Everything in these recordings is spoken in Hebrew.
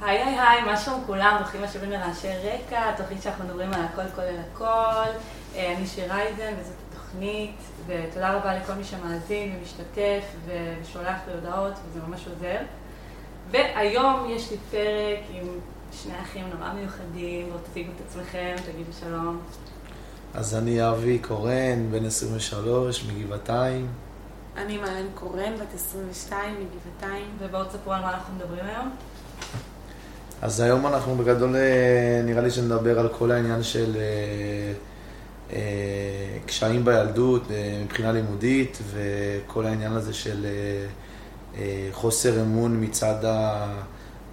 היי היי היי, מה שלום כולם? ברוכים השבים לרעשי רקע, תוכנית שאנחנו מדברים על הכל כולל הכל. אה, אני שיר אייזן וזאת התוכנית, ותודה רבה לכל מי שמאזין ומשתתף ושולח לי הודעות, וזה ממש עוזר. והיום יש לי פרק עם שני אחים נורא מיוחדים, בואו תציגו את עצמכם, תגידו שלום. אז אני אבי קורן, בן 23, מגבעתיים. אני מעיין קורן, בת 22, מגבעתיים. ובואו תספרו על מה אנחנו מדברים היום. אז היום אנחנו בגדול, אה, נראה לי שנדבר על כל העניין של אה, אה, קשיים בילדות מבחינה לימודית וכל העניין הזה של חוסר אמון מצד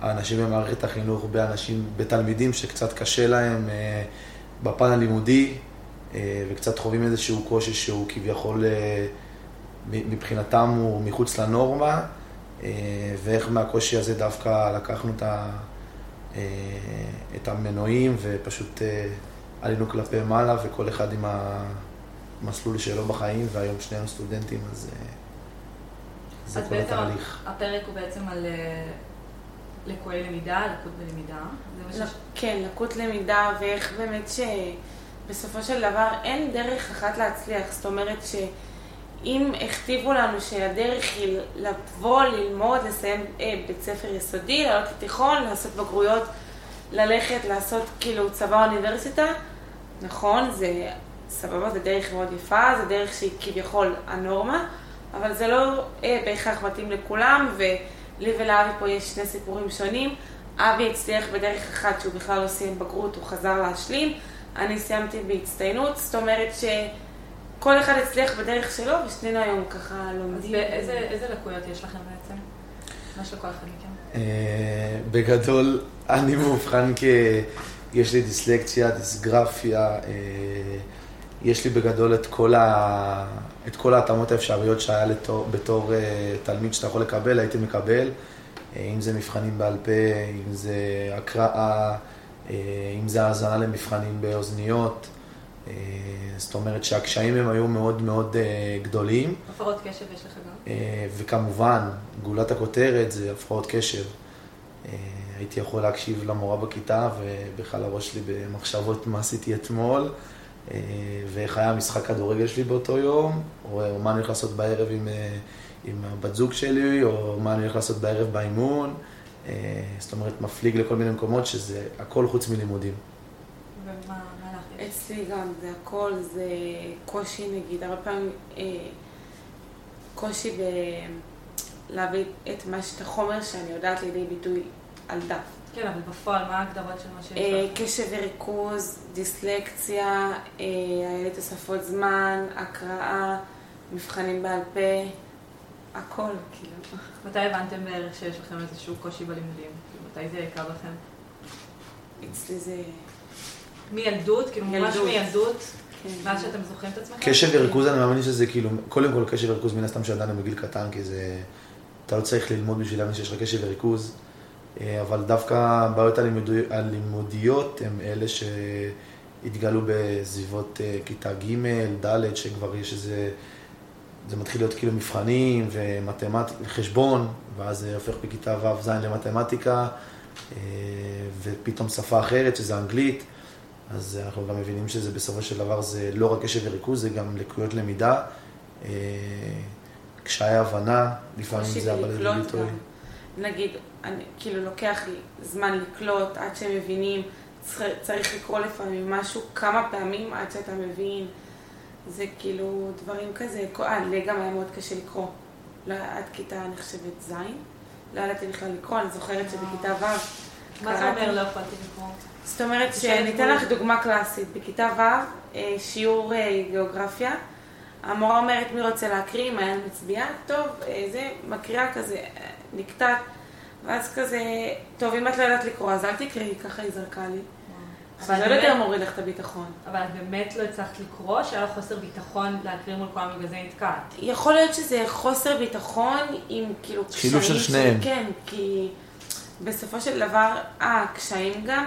האנשים במערכת החינוך באנשים, בתלמידים שקצת קשה להם בפן הלימודי וקצת חווים איזשהו קושי שהוא כביכול מבחינתם הוא מחוץ לנורמה ואיך מהקושי הזה דווקא לקחנו את ה... אה, את המנועים ופשוט אה, עלינו כלפי מעלה וכל אחד עם המסלול שלו בחיים והיום שנינו סטודנטים אז אה, זה כל התהליך. הפרק הוא בעצם על לקויי למידה, לקות בלמידה. ש... כן, לקות למידה ואיך באמת שבסופו של דבר אין דרך אחת להצליח, זאת אומרת ש... אם הכתיבו לנו שהדרך היא לבוא, ללמוד, לסיים אה, בית ספר יסודי, לעלות לתיכון, לעשות בגרויות, ללכת, לעשות כאילו צבא אוניברסיטה, נכון, זה סבבה, זה דרך מאוד יפה, זה דרך שהיא כביכול הנורמה, אבל זה לא אה, בהכרח מתאים לכולם, ולי ולאבי פה יש שני סיפורים שונים. אבי הצליח בדרך אחת שהוא בכלל לא סיים בגרות, הוא חזר להשלים, אני סיימתי בהצטיינות, זאת אומרת ש... כל אחד הצליח בדרך שלו, ושנינו היום ככה לומדים. אז איזה לקויות יש לכם בעצם? מה של כל אחד מכם? אה, בגדול, אני מאובחן כ... יש לי דיסלקציה, דיסגרפיה, אה, יש לי בגדול את כל, ה... את כל ההתאמות האפשריות שהיה לתור, בתור אה, תלמיד שאתה יכול לקבל, הייתי מקבל, אם זה מבחנים בעל פה, אם זה הקראה, אם זה האזנה למבחנים באוזניות. אה, זאת אומרת שהקשיים הם היו מאוד מאוד אה, גדולים. הפרעות קשב יש לך גם? אה, וכמובן, גולת הכותרת זה הפרעות קשב. הייתי יכול להקשיב למורה בכיתה ובכלל הראש שלי במחשבות מה עשיתי אתמול ואיך היה המשחק כדורגל שלי באותו יום, או מה אני הולך לעשות בערב עם, עם הבת זוג שלי, או מה אני הולך לעשות בערב באימון. זאת אומרת, מפליג לכל מיני מקומות שזה הכל חוץ מלימודים. אצלי גם זה הכל, זה קושי נגיד, הרבה פעמים אה, קושי ב... להביא את, מה, את החומר שאני יודעת לידי ביטוי על דף. כן, אבל בפועל, מה ההגדרות של מה שיש אה, לך? קשב וריכוז, דיסלקציה, אה, היה תוספות זמן, הקראה, מבחנים בעל פה, הכל, כאילו. מתי הבנתם בערך שיש לכם איזשהו קושי בלימודים? מתי זה יקר לכם? אצלי זה... מילדות, כאילו ממש מילדות, כן. מאז שאתם זוכרים את עצמכם? קשב וריכוז, אני מאמין שזה כאילו, קודם כל קשב וריכוז מן הסתם שאדם בגיל קטן, כי זה, אתה לא צריך ללמוד בשביל להבין שיש לך קשב וריכוז, אה, אבל דווקא הבעיות הלימודיות הם אלה שהתגלו בסביבות אה, כיתה ג', ד', שכבר יש איזה, זה מתחיל להיות כאילו מבחנים ומתמטיקה, חשבון, ואז זה הופך בכיתה ו'-ז' למתמטיקה, אה, ופתאום שפה אחרת, שזה אנגלית. אז אנחנו גם מבינים שזה בסופו של דבר זה לא רק קשב וריכוז, זה גם לקויות למידה, אה, קשיי הבנה, לפעמים זה אבל לידי ביטוי. נגיד, אני, כאילו לוקח לי זמן לקלוט עד שהם מבינים, צריך לקרוא לפעמים משהו כמה פעמים עד שאתה מבין. זה כאילו דברים כזה, אה, לי גם היה מאוד קשה לקרוא. עד כיתה נחשבת ז', לא ידעתי בכלל לקרוא, אני זוכרת שבכיתה ו' מה זה אומר לא יכולתי לקרוא? זאת אומרת שאני אתן לך דוגמה קלאסית. בכיתה ו', אה, שיעור אה, גיאוגרפיה, המורה אומרת מי רוצה להקריא, מעיין מצביעה, טוב, אה, זה, מקריאה כזה, נקטעת, ואז כזה, טוב, אם את לא יודעת לקרוא, אז אל תקראי, ככה היא זרקה לי. אבל זה לא יותר מוריד לך את הביטחון. אבל את באמת לא הצלחת לקרוא, שהיה לך חוסר ביטחון להקריא מול כולם, בגלל זה נתקעת. יכול להיות שזה חוסר ביטחון עם כאילו. שילוב של שניהם. כן, כי בסופו של דבר, אה, הקשיים גם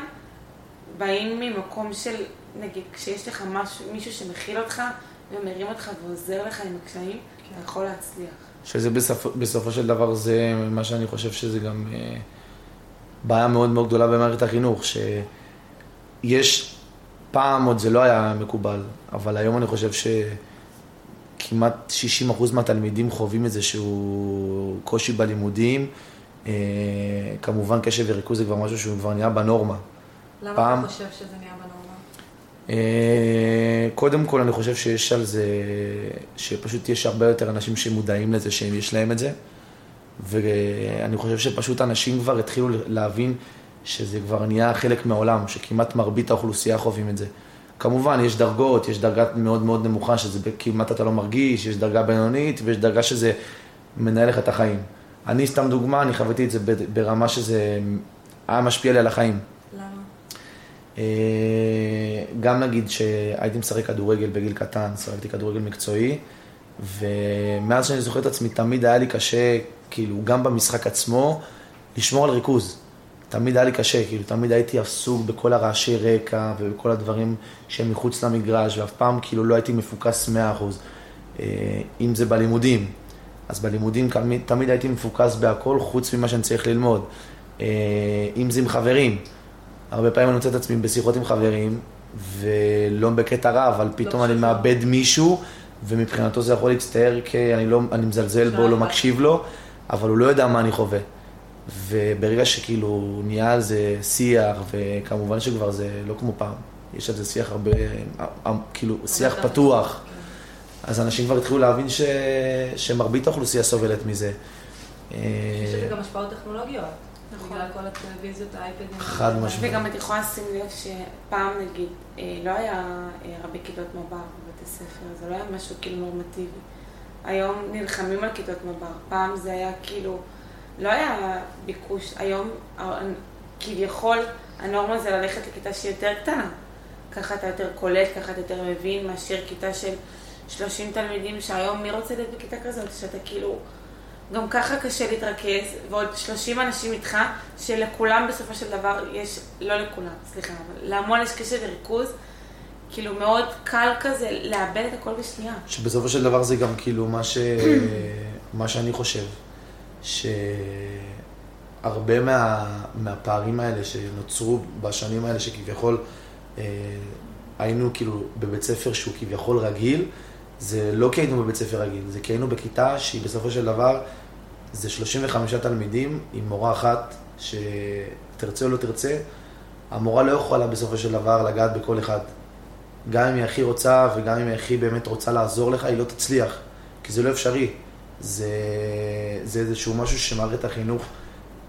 באים ממקום של, נגיד, כשיש לך משהו, מישהו שמכיל אותך ומרים אותך ועוזר לך עם הקשיים, כן. אתה יכול להצליח. שזה בסופ, בסופו של דבר זה מה שאני חושב שזה גם אה, בעיה מאוד מאוד גדולה במערכת החינוך, שיש, פעם עוד זה לא היה מקובל, אבל היום אני חושב שכמעט 60% מהתלמידים חווים איזשהו קושי בלימודים. אה, כמובן קשב וריכוז זה כבר משהו שהוא כבר נהיה בנורמה. למה פעם- אתה חושב שזה נהיה בנורמה? אה, קודם כל, אני חושב שיש על זה, שפשוט יש הרבה יותר אנשים שמודעים לזה שיש להם את זה, ואני חושב שפשוט אנשים כבר התחילו להבין שזה כבר נהיה חלק מהעולם, שכמעט מרבית האוכלוסייה חווים את זה. כמובן, יש דרגות, יש דרגה מאוד מאוד נמוכה, שזה כמעט אתה לא מרגיש, יש דרגה בינונית, ויש דרגה שזה מנהל לך את החיים. אני, סתם דוגמה, אני חוויתי את זה ברמה שזה היה משפיע לי על החיים. למה? אה, גם נגיד שהייתי משחק כדורגל בגיל קטן, שחקתי כדורגל מקצועי, ומאז שאני זוכר את עצמי, תמיד היה לי קשה, כאילו, גם במשחק עצמו, לשמור על ריכוז. תמיד היה לי קשה, כאילו, תמיד הייתי עסוק בכל הרעשי רקע ובכל הדברים שהם מחוץ למגרש, ואף פעם כאילו לא הייתי מפוקס 100%. אה, אם זה בלימודים, אז בלימודים תמיד, תמיד הייתי מפוקס בהכל חוץ ממה שאני צריך ללמוד. אה, אם זה עם חברים, הרבה פעמים אני מוצא את עצמי בשיחות עם חברים, ולא בקטע רע, אבל פתאום אני חשוב. מאבד מישהו, ומבחינתו זה יכול להצטער כי אני, לא, אני מזלזל בו, לא לא. מקשיב לו, אבל הוא לא יודע מה אני חווה. וברגע שכאילו נהיה על זה שיח, וכמובן שכבר זה לא כמו פעם, יש על זה שיח הרבה, אה, כאילו שיח פתוח, אז אנשים כבר התחילו להבין ש... שמרבית האוכלוסייה סובלת מזה. יש לזה גם השפעות טכנולוגיות. נכון. בגלל כל הטלוויזיות, האייפדים. חד. משמעית. וגם את יכולה לשים לב שפעם נגיד, אה, לא היה אה, הרבה כיתות מב"ר בבתי ספר, זה לא היה משהו כאילו נורמטיבי. היום נלחמים על כיתות מב"ר, פעם זה היה כאילו, לא היה ביקוש, היום כביכול הנורמה זה ללכת לכיתה שהיא יותר קטנה. ככה אתה יותר קולט, ככה אתה יותר מבין, מאשר כיתה של 30 תלמידים, שהיום מי רוצה להיות בכיתה כזאת, שאתה כאילו... גם ככה קשה להתרכז, ועוד 30 אנשים איתך, שלכולם בסופו של דבר יש, לא לכולם, סליחה, אבל להמון יש קשב וריכוז, כאילו מאוד קל כזה לאבד את הכל בשנייה. שבסופו של דבר זה גם כאילו מה, ש... מה שאני חושב, שהרבה מה... מהפערים האלה שנוצרו בשנים האלה, שכביכול אה, היינו כאילו בבית ספר שהוא כביכול רגיל, זה לא כי היינו בבית ספר רגיל, זה כי היינו בכיתה שהיא בסופו של דבר, זה 35 תלמידים עם מורה אחת, שתרצה או לא תרצה, המורה לא יכולה בסופו של דבר לגעת בכל אחד. גם אם היא הכי רוצה וגם אם היא הכי באמת רוצה לעזור לך, היא לא תצליח, כי זה לא אפשרי. זה, זה איזשהו משהו שמערכת החינוך,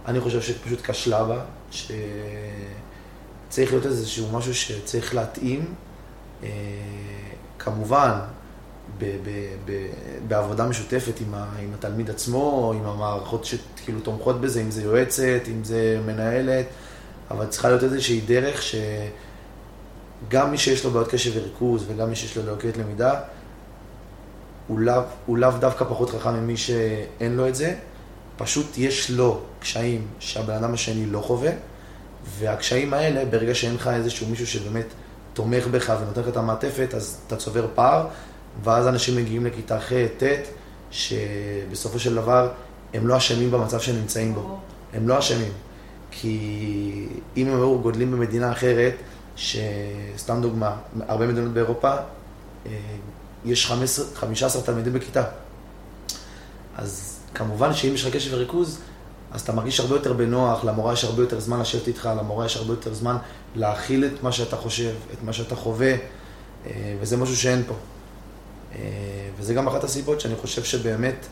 אני חושב שפשוט כשלה בה, שצריך להיות איזשהו משהו שצריך להתאים, אה, כמובן, ב, ב, ב, בעבודה משותפת עם, ה, עם התלמיד עצמו, עם המערכות שכאילו תומכות בזה, אם זה יועצת, אם זה מנהלת, אבל צריכה להיות איזושהי דרך ש... גם מי שיש לו בעיות קשב וריכוז וגם מי שיש לו לקויות למידה, הוא לאו, לאו דווקא פחות חכם ממי שאין לו את זה, פשוט יש לו קשיים שהבן אדם השני לא חווה, והקשיים האלה, ברגע שאין לך איזשהו מישהו שבאמת תומך בך ונותן לך את המעטפת, אז אתה צובר פער, ואז אנשים מגיעים לכיתה ח', ט', שבסופו של דבר הם לא אשמים במצב שהם נמצאים בו. הם לא אשמים. כי אם הם היו גודלים במדינה אחרת, שסתם דוגמה, הרבה מדינות באירופה, אה, יש 15, 15 תלמידים בכיתה. אז כמובן שאם יש לך קשב וריכוז, אז אתה מרגיש הרבה יותר בנוח, למורה יש הרבה יותר זמן לשבת איתך, למורה יש הרבה יותר זמן להכיל את מה שאתה חושב, את מה שאתה חווה, אה, וזה משהו שאין פה. אה, וזה גם אחת הסיבות שאני חושב שבאמת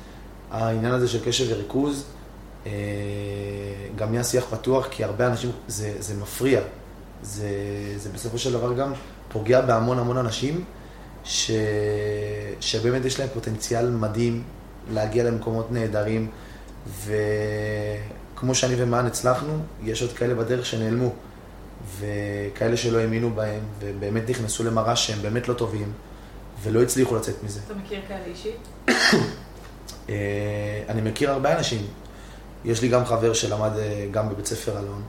העניין הזה של קשב וריכוז, אה, גם נהיה שיח פתוח, כי הרבה אנשים, זה, זה מפריע. זה, זה בסופו של דבר גם פוגע בהמון המון אנשים, ש, שבאמת יש להם פוטנציאל מדהים להגיע למקומות נהדרים, וכמו שאני ומען הצלחנו, יש עוד כאלה בדרך שנעלמו, וכאלה שלא האמינו בהם, ובאמת נכנסו למראה שהם באמת לא טובים, ולא הצליחו לצאת מזה. אתה מכיר כאלה אישית? אה, אני מכיר הרבה אנשים. יש לי גם חבר שלמד אה, גם בבית ספר אלון,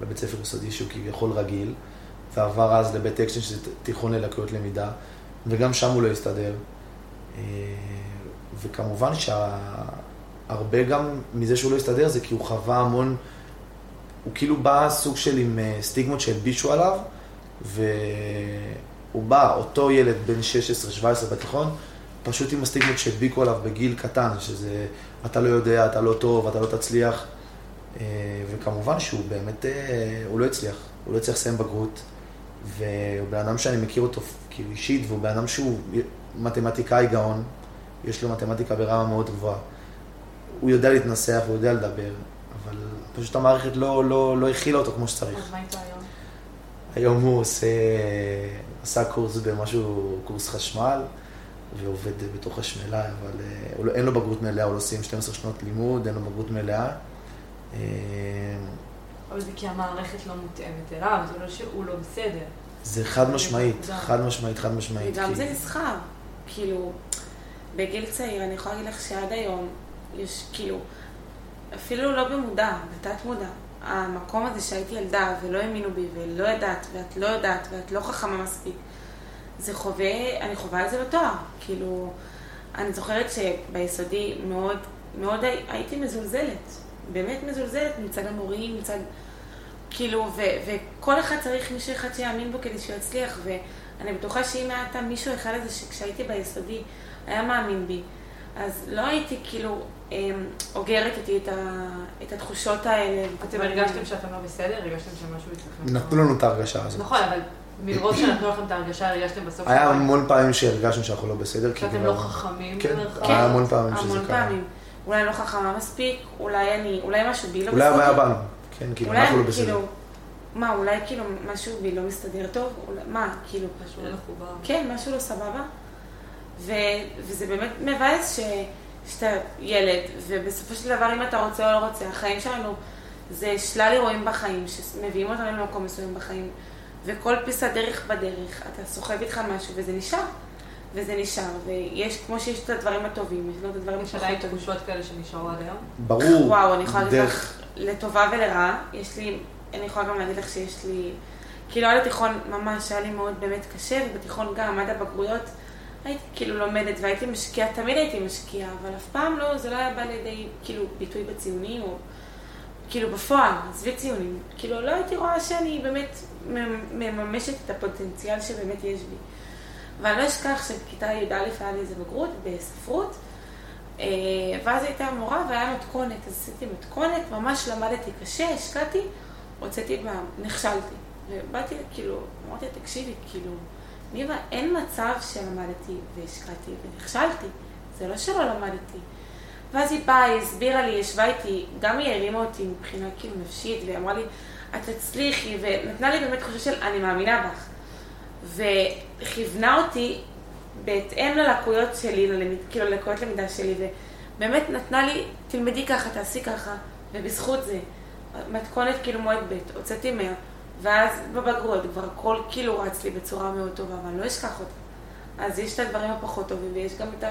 בבית ספר יסודי שהוא כביכול רגיל, ועבר אז לבית אקשטיין שזה תיכון ללקויות למידה, וגם שם הוא לא הסתדר. אה, וכמובן שהרבה גם מזה שהוא לא הסתדר זה כי הוא חווה המון הוא כאילו בא סוג של עם סטיגמות שהלבישו עליו, והוא בא, אותו ילד בן 16-17 בתיכון, פשוט עם הסטיגמות שהדביקו עליו בגיל קטן, שזה אתה לא יודע, אתה לא טוב, אתה לא תצליח. אה, וכמובן שהוא באמת, הוא לא הצליח, הוא לא הצליח לסיים בגרות, והוא בן אדם שאני מכיר אותו כאילו אישית, והוא בן אדם שהוא מתמטיקאי גאון, יש לו מתמטיקה ברמה מאוד גבוהה. הוא יודע להתנסח, הוא יודע לדבר, אבל פשוט המערכת לא, לא, לא הכילה אותו כמו שצריך. אז מה איתו היום? היום הוא עושה, עשה קורס במשהו, קורס חשמל, ועובד בתוך השמלה, אבל אה, לא, אין לו בגרות מלאה, הוא לא סיים 12 שנות לימוד, אין לו בגרות מלאה. אה, אבל זה כי המערכת לא מותאמת אליו, זה לא שהוא לא בסדר. זה חד משמעית, חד משמעית, חד משמעית. וגם זה נסחר. כאילו, בגיל צעיר, אני יכולה להגיד לך שעד היום יש כאילו, אפילו לא במודע, בתת מודע, המקום הזה שהייתי ילדה ולא האמינו בי ולא ידעת ואת לא יודעת ואת לא חכמה מספיק, זה חווה, אני חווה את זה בתואר. כאילו, אני זוכרת שביסודי מאוד, מאוד הייתי מזולזלת, באמת מזולזלת מצד המורים, מצד... כאילו, ו, וכל אחד צריך מישהו אחד שיאמין בו כדי שהוא יצליח, ואני בטוחה שאם היה מישהו אחד הזה שכשהייתי ביסודי היה מאמין בי, אז לא הייתי כאילו אמ, אוגרת איתי את, ה, את התחושות האלה. אתם הרגשתם שאתם לא בסדר? הרגשתם שמשהו אצלכם? נתנו לנו את ההרגשה הזאת. נכון, אבל מרוב שנתנו לכם את ההרגשה, הרגשתם בסוף... היה המון פעמים שהרגשנו שאנחנו לא בסדר. שאתם לא חכמים? כן, היה המון פעמים שזה קרה. המון פעמים. אולי אני לא חכמה מספיק, אולי אני, אולי משהו בי לא בסדר. אולי הבעיה בנו, כן, כאילו, אנחנו לא בסדר. כאילו, מה, אולי כאילו משהו בי לא מסתדר טוב? מה, כאילו... משהו לא מחובר. כן, משהו לא סבבה. ו, וזה באמת מבאס ש, שאתה ילד, ובסופו של דבר אם אתה רוצה או לא רוצה, החיים שלנו זה שלל אירועים בחיים שמביאים אותנו למקום מסוים בחיים, וכל פיסת דרך בדרך, אתה סוחב איתך משהו וזה נשאר. וזה נשאר, ויש, כמו שיש את הדברים הטובים, יש לו את הדברים הפחות טובים. יש עדיין תחושות כאלה שנשארו עד היום? ברור. וואו, אני יכולה להגיד לך, לטובה ולרעה, יש לי, אני יכולה גם להגיד לך שיש לי, כאילו עד התיכון ממש היה לי מאוד באמת קשה, ובתיכון גם, עד הבגרויות, הייתי כאילו לומדת והייתי משקיעה, תמיד הייתי משקיעה, אבל אף פעם לא, זה לא היה בא לידי כאילו ביטוי בציונים, או כאילו בפועל, עזבי ציונים. כאילו לא הייתי רואה שאני באמת מממשת את הפוטנציאל שבאמת יש בי. ואני לא אשכח שבכיתה י"א היה לי איזה בגרות בספרות, אה, ואז הייתה מורה והיה מתכונת, אז עשיתי מתכונת, ממש למדתי קשה, השקעתי, הוצאתי בה, נכשלתי. ובאתי, כאילו, אמרתי, תקשיבי, כאילו, ניבה, אין מצב שלמדתי והשקעתי ונכשלתי, זה לא שלא למדתי. ואז היא באה, היא הסבירה לי, ישבה איתי, גם היא הרימה אותי מבחינה כאילו נפשית, והיא אמרה לי, את תצליחי, ונתנה לי באמת תחושה של אני מאמינה בך. וכיוונה אותי בהתאם ללקויות שלי, ללמיד, כאילו ללקויות למידה שלי, ובאמת נתנה לי, תלמדי ככה, תעשי ככה, ובזכות זה, מתכונת כאילו מועד ב', הוצאתי מאה. ואז בבגרות כבר הכל כאילו רץ לי בצורה מאוד טובה, אבל לא אשכח אותה. אז יש את הדברים הפחות טובים, ויש גם את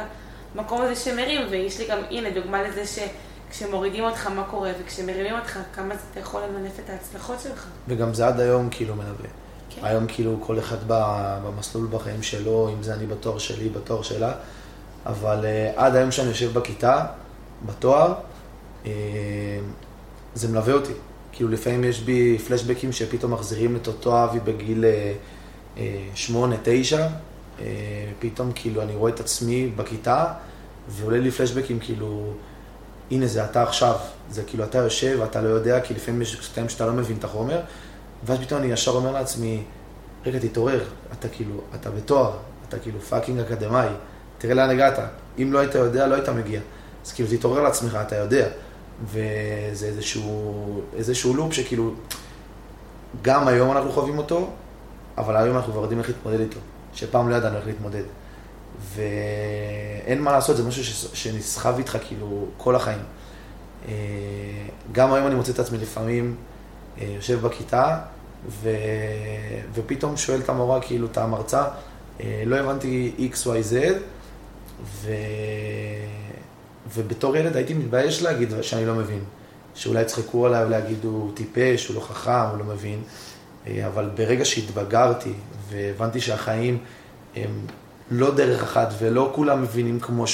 המקום הזה שמרים, ויש לי גם, הנה, דוגמה לזה שכשמורידים אותך, מה קורה, וכשמרימים אותך, כמה אתה יכול למנף את ההצלחות שלך. וגם זה עד היום כאילו מלווה. כן. היום כאילו כל אחד במסלול בחיים שלו, אם זה אני בתואר שלי, בתואר שלה, אבל uh, עד היום שאני יושב בכיתה, בתואר, uh, זה מלווה אותי. כאילו לפעמים יש בי פלשבקים שפתאום מחזירים את אותו אבי בגיל אה, אה, שמונה, תשע, אה, פתאום כאילו אני רואה את עצמי בכיתה, ועולה לי פלשבקים כאילו, הנה זה אתה עכשיו, זה כאילו אתה יושב, אתה לא יודע, כי לפעמים יש קטעים שאתה לא מבין את החומר, ואז פתאום אני ישר אומר לעצמי, רגע תתעורר, אתה כאילו, אתה בתואר, אתה כאילו fucking אקדמאי, תראה לאן הגעת, אם לא היית יודע, לא היית מגיע. אז כאילו תתעורר לעצמך, אתה יודע. וזה איזשהו, איזשהו loop שכאילו, גם היום אנחנו חווים אותו, אבל היום אנחנו כבר יודעים איך להתמודד איתו, שפעם לא ידענו איך להתמודד. ואין מה לעשות, זה משהו שנסחב איתך כאילו כל החיים. אה, גם היום אני מוצא את עצמי לפעמים אה, יושב בכיתה, ו... ופתאום שואל את המורה, כאילו, את המרצה, אה, לא הבנתי X, Y, Z, ו... ובתור ילד הייתי מתבייש להגיד שאני לא מבין. שאולי יצחקו עליי ולהגיד הוא טיפש, הוא לא חכם, הוא לא מבין. אה, אבל ברגע שהתבגרתי והבנתי שהחיים הם לא דרך אחת ולא כולם מבינים כמו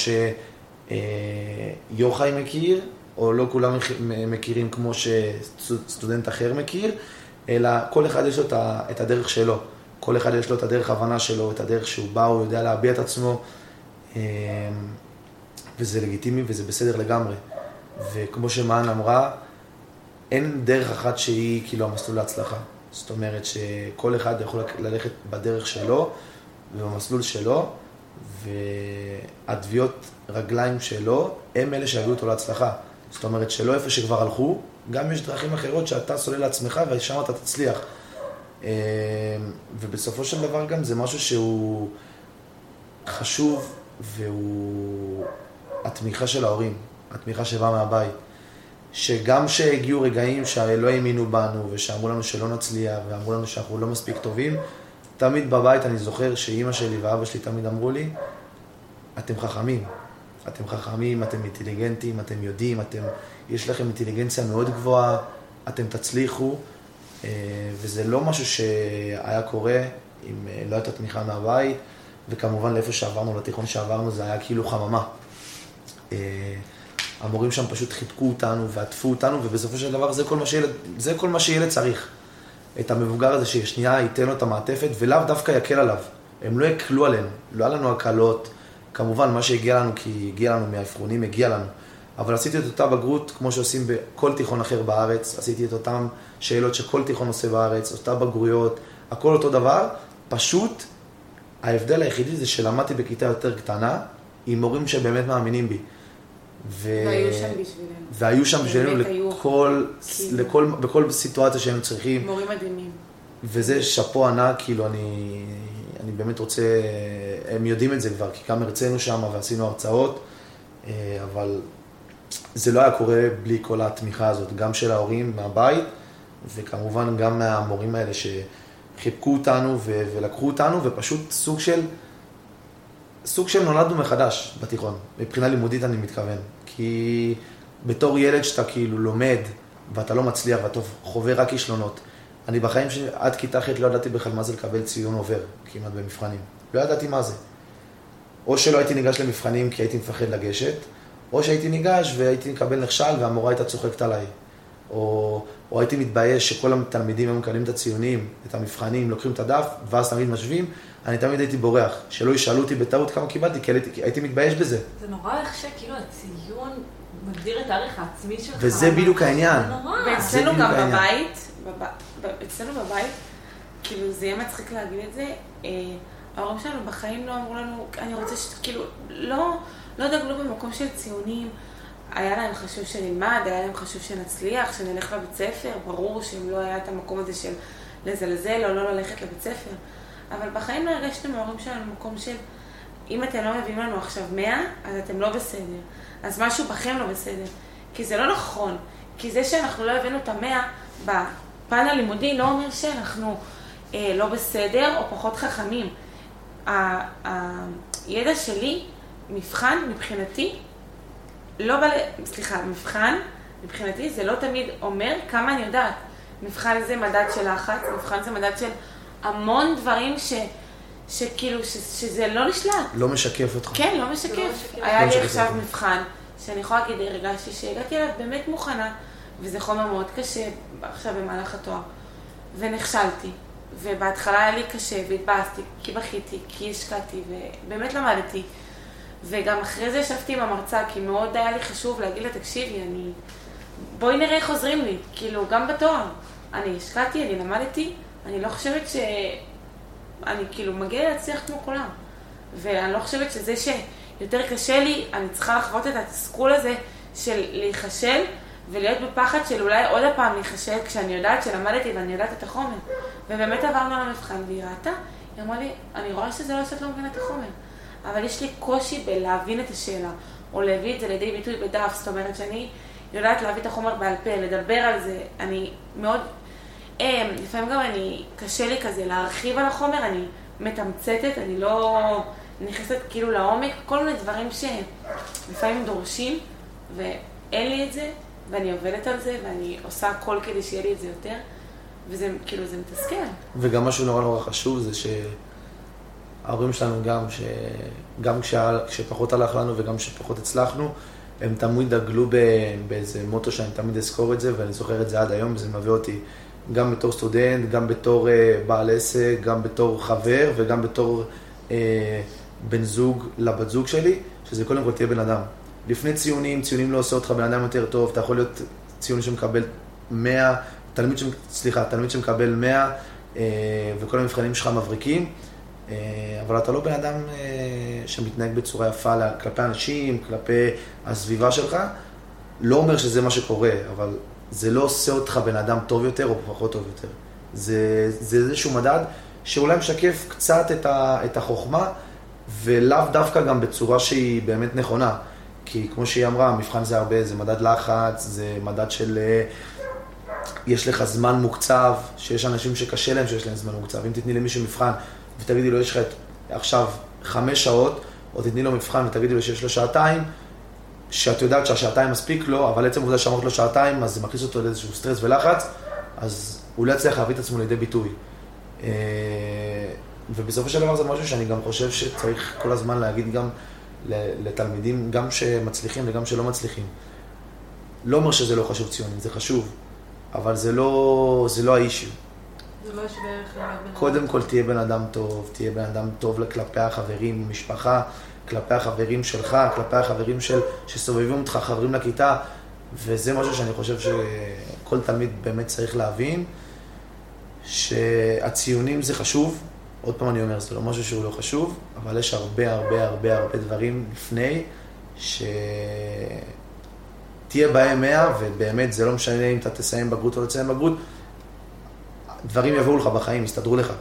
שיוחאי מכיר, או לא כולם מכירים כמו שסטודנט אחר מכיר, אלא כל אחד יש לו את הדרך שלו. כל אחד יש לו את הדרך הבנה שלו, את הדרך שהוא בא, הוא יודע להביע את עצמו, אמ, וזה לגיטימי וזה בסדר לגמרי. וכמו שמען אמרה, אין דרך אחת שהיא כאילו המסלול להצלחה. זאת אומרת שכל אחד יכול ללכת בדרך שלו ובמסלול שלו, והתביעות רגליים שלו הם אלה שיביאו אותו להצלחה. זאת אומרת שלא איפה שכבר הלכו, גם יש דרכים אחרות שאתה סולל לעצמך ושם אתה תצליח. אמ, ובסופו של דבר גם זה משהו שהוא חשוב והוא התמיכה של ההורים, התמיכה שבאה מהבית. שגם שהגיעו רגעים שלא האמינו בנו ושאמרו לנו שלא נצליח ואמרו לנו שאנחנו לא מספיק טובים, תמיד בבית אני זוכר שאימא שלי ואבא שלי תמיד אמרו לי, אתם חכמים, אתם חכמים, אתם אינטליגנטים, אתם יודעים, אתם, יש לכם אינטליגנציה מאוד גבוהה, אתם תצליחו, אה, וזה לא משהו שהיה קורה אם אה, לא הייתה תמיכה מהבית, וכמובן לאיפה שעברנו, לתיכון שעברנו, זה היה כאילו חממה. אה, המורים שם פשוט חיבקו אותנו ועטפו אותנו, ובסופו של דבר זה כל מה שילד, זה כל מה שילד צריך. את המבוגר הזה ששנייה ייתן לו את המעטפת, ולאו דווקא יקל עליו. הם לא יקלו עלינו, לא היה לנו הקלות. כמובן, מה שהגיע לנו, כי הגיע לנו מהאבחונים, הגיע לנו. אבל עשיתי את אותה בגרות כמו שעושים בכל תיכון אחר בארץ, עשיתי את אותן שאלות שכל תיכון עושה בארץ, אותה בגרויות, הכל אותו דבר, פשוט ההבדל היחידי זה שלמדתי בכיתה יותר קטנה, עם מורים שבאמת מאמינים בי. ו... והיו שם בשבילנו. והיו שם בשבילנו לכל, כאילו... לכל, בכל סיטואציה שהיינו צריכים. מורים מדהימים. וזה שאפו ענק, כאילו אני, אני באמת רוצה, הם יודעים את זה כבר, כי כמה הרצינו שם ועשינו הרצאות, אה, אבל זה לא היה קורה בלי כל התמיכה הזאת, גם של ההורים מהבית, וכמובן גם מהמורים האלה שחיבקו אותנו ו- ולקחו אותנו, ופשוט סוג של, סוג של נולדנו מחדש בתיכון, מבחינה לימודית אני מתכוון. כי בתור ילד שאתה כאילו לומד, ואתה לא מצליח, ואתה חווה רק כישלונות. אני בחיים שלי, עד כיתה ח' לא ידעתי בכלל מה זה לקבל ציון עובר, כמעט במבחנים. לא ידעתי מה זה. או שלא הייתי ניגש למבחנים כי הייתי מפחד לגשת, או שהייתי ניגש והייתי מקבל נכשל והמורה הייתה צוחקת עליי. או, או הייתי מתבייש שכל התלמידים היו מקבלים את הציונים, את המבחנים, לוקחים את הדף, ואז תמיד משווים, אני תמיד הייתי בורח. שלא ישאלו אותי בטעות כמה קיבלתי, כי הייתי, הייתי מתבייש בזה. זה נורא איך שכאילו הציון מגדיר את הערך העצמי שלך. וזה בדיוק העניין. זה נורא. ואצלנו גם בבית, אצלנו בבית, כאילו זה יהיה מצחיק להגיד את זה, אה, ההורים שלנו בחיים לא אמרו לנו, אני רוצה ש... כאילו, לא, לא דגלו במקום של ציונים. היה להם חשוב שנלמד, היה להם חשוב שנצליח, שנלך לבית ספר, ברור שאם לא היה את המקום הזה של לזלזל או לא ללכת לבית ספר. אבל בחיים לא הרגשתם מההורים שלנו במקום של, אם אתם לא מביאים לנו עכשיו 100, אז אתם לא בסדר. אז משהו בכם לא בסדר. כי זה לא נכון. כי זה שאנחנו לא הבאנו את המאה בפן הלימודי לא אומר שאנחנו אה, לא בסדר או פחות חכמים. הידע שלי, מבחן מבחינתי, לא בא, סליחה, מבחן מבחינתי זה לא תמיד אומר כמה אני יודעת. מבחן זה מדד של לחץ, מבחן זה מדד של המון דברים ש... שכאילו, ש, שזה לא נשלט. לא משקף אותך. כן, לא משקף. לא משקף. היה לא לי עכשיו מבחן, שאני יכולה להגיד, הרגשתי שהגעתי אליו באמת מוכנה, וזה חומר מאוד קשה עכשיו במהלך התואר. ונכשלתי. ובהתחלה היה לי קשה, והתבאסתי, כי בכיתי, כי השקעתי, ובאמת למדתי. וגם אחרי זה ישבתי עם המרצה, כי מאוד היה לי חשוב להגיד לה, תקשיבי, אני... בואי נראה איך עוזרים לי. כאילו, גם בתואר. אני השקעתי, אני למדתי, אני לא חושבת ש... אני כאילו מגיע להצליח כמו כולם. ואני לא חושבת שזה שיותר קשה לי, אני צריכה לחוות את התסכול הזה של להיכשל ולהיות בפחד של אולי עוד הפעם להיכשל כשאני יודעת שלמדתי ואני יודעת את החומר. ובאמת עברנו על המבחן והיא ראתה, היא אמרה לי, אני רואה שזה לא שאת לא מבינה את החומר, אבל יש לי קושי בלהבין את השאלה, או להביא את זה לידי ביטוי בדף, זאת אומרת שאני יודעת להביא את החומר בעל פה, לדבר על זה, אני מאוד הם, לפעמים גם אני, קשה לי כזה להרחיב על החומר, אני מתמצתת, אני לא נכנסת כאילו לעומק, כל מיני דברים שלפעמים דורשים, ואין לי את זה, ואני עובדת על זה, ואני עושה הכל כדי שיהיה לי את זה יותר, וזה כאילו, זה מתסכל. וגם משהו נורא נורא חשוב זה שההורים שלנו גם, שגם כשפחות הלך לנו וגם כשפחות הצלחנו, הם תמיד דגלו באיזה מוטו שאני תמיד אזכור את זה, ואני זוכר את זה עד היום, וזה מביא אותי גם בתור סטודנט, גם בתור uh, בעל עסק, גם בתור חבר וגם בתור uh, בן זוג לבת זוג שלי, שזה קודם כל תהיה בן אדם. לפני ציונים, ציונים לא עושה אותך בן אדם יותר טוב, אתה יכול להיות ציון שמקבל 100, תלמיד, ש... סליחה, תלמיד שמקבל 100, uh, וכל המבחנים שלך מבריקים. אה, אבל אתה לא בן אדם אה, שמתנהג בצורה יפה כלפי אנשים, כלפי הסביבה שלך. לא אומר שזה מה שקורה, אבל זה לא עושה אותך בן אדם טוב יותר או פחות טוב יותר. זה, זה איזשהו מדד שאולי משקף קצת את, ה, את החוכמה, ולאו דווקא גם בצורה שהיא באמת נכונה. כי כמו שהיא אמרה, המבחן זה הרבה, זה מדד לחץ, זה מדד של... אה, יש לך זמן מוקצב, שיש אנשים שקשה להם שיש להם זמן מוקצב. אם תתני למישהו מבחן ותגידי לו, יש לך עכשיו חמש שעות, או תתני לו מבחן ותגידי לו שיש לו שעתיים, שאת יודעת שהשעתיים מספיק לו, אבל עצם העובדה שאמרת לו שעתיים, אז זה מכניס אותו לאיזשהו סטרס ולחץ, אז הוא לא יצליח להביא את עצמו לידי ביטוי. אה, ובסופו של דבר זה משהו שאני גם חושב שצריך כל הזמן להגיד גם לתלמידים, גם שמצליחים וגם שלא מצליחים. לא אומר שזה לא חשוב ציונים, זה חשוב, אבל זה לא, זה לא האישיו. זה לא שווה ערך אדם. קודם כל תהיה בן אדם טוב, תהיה בן אדם טוב כלפי החברים, משפחה, כלפי החברים שלך, כלפי החברים של, שסובבים אותך, חברים לכיתה, וזה משהו שאני חושב שכל תלמיד באמת צריך להבין, שהציונים זה חשוב, עוד פעם אני אומר, זה לא משהו שהוא לא חשוב, אבל יש הרבה הרבה הרבה הרבה דברים לפני, שתהיה בהם 100, ובאמת זה לא משנה אם אתה תסיים בגרות או לא תסיים בגרות, דברים יבואו לך בחיים, יסתדרו לך.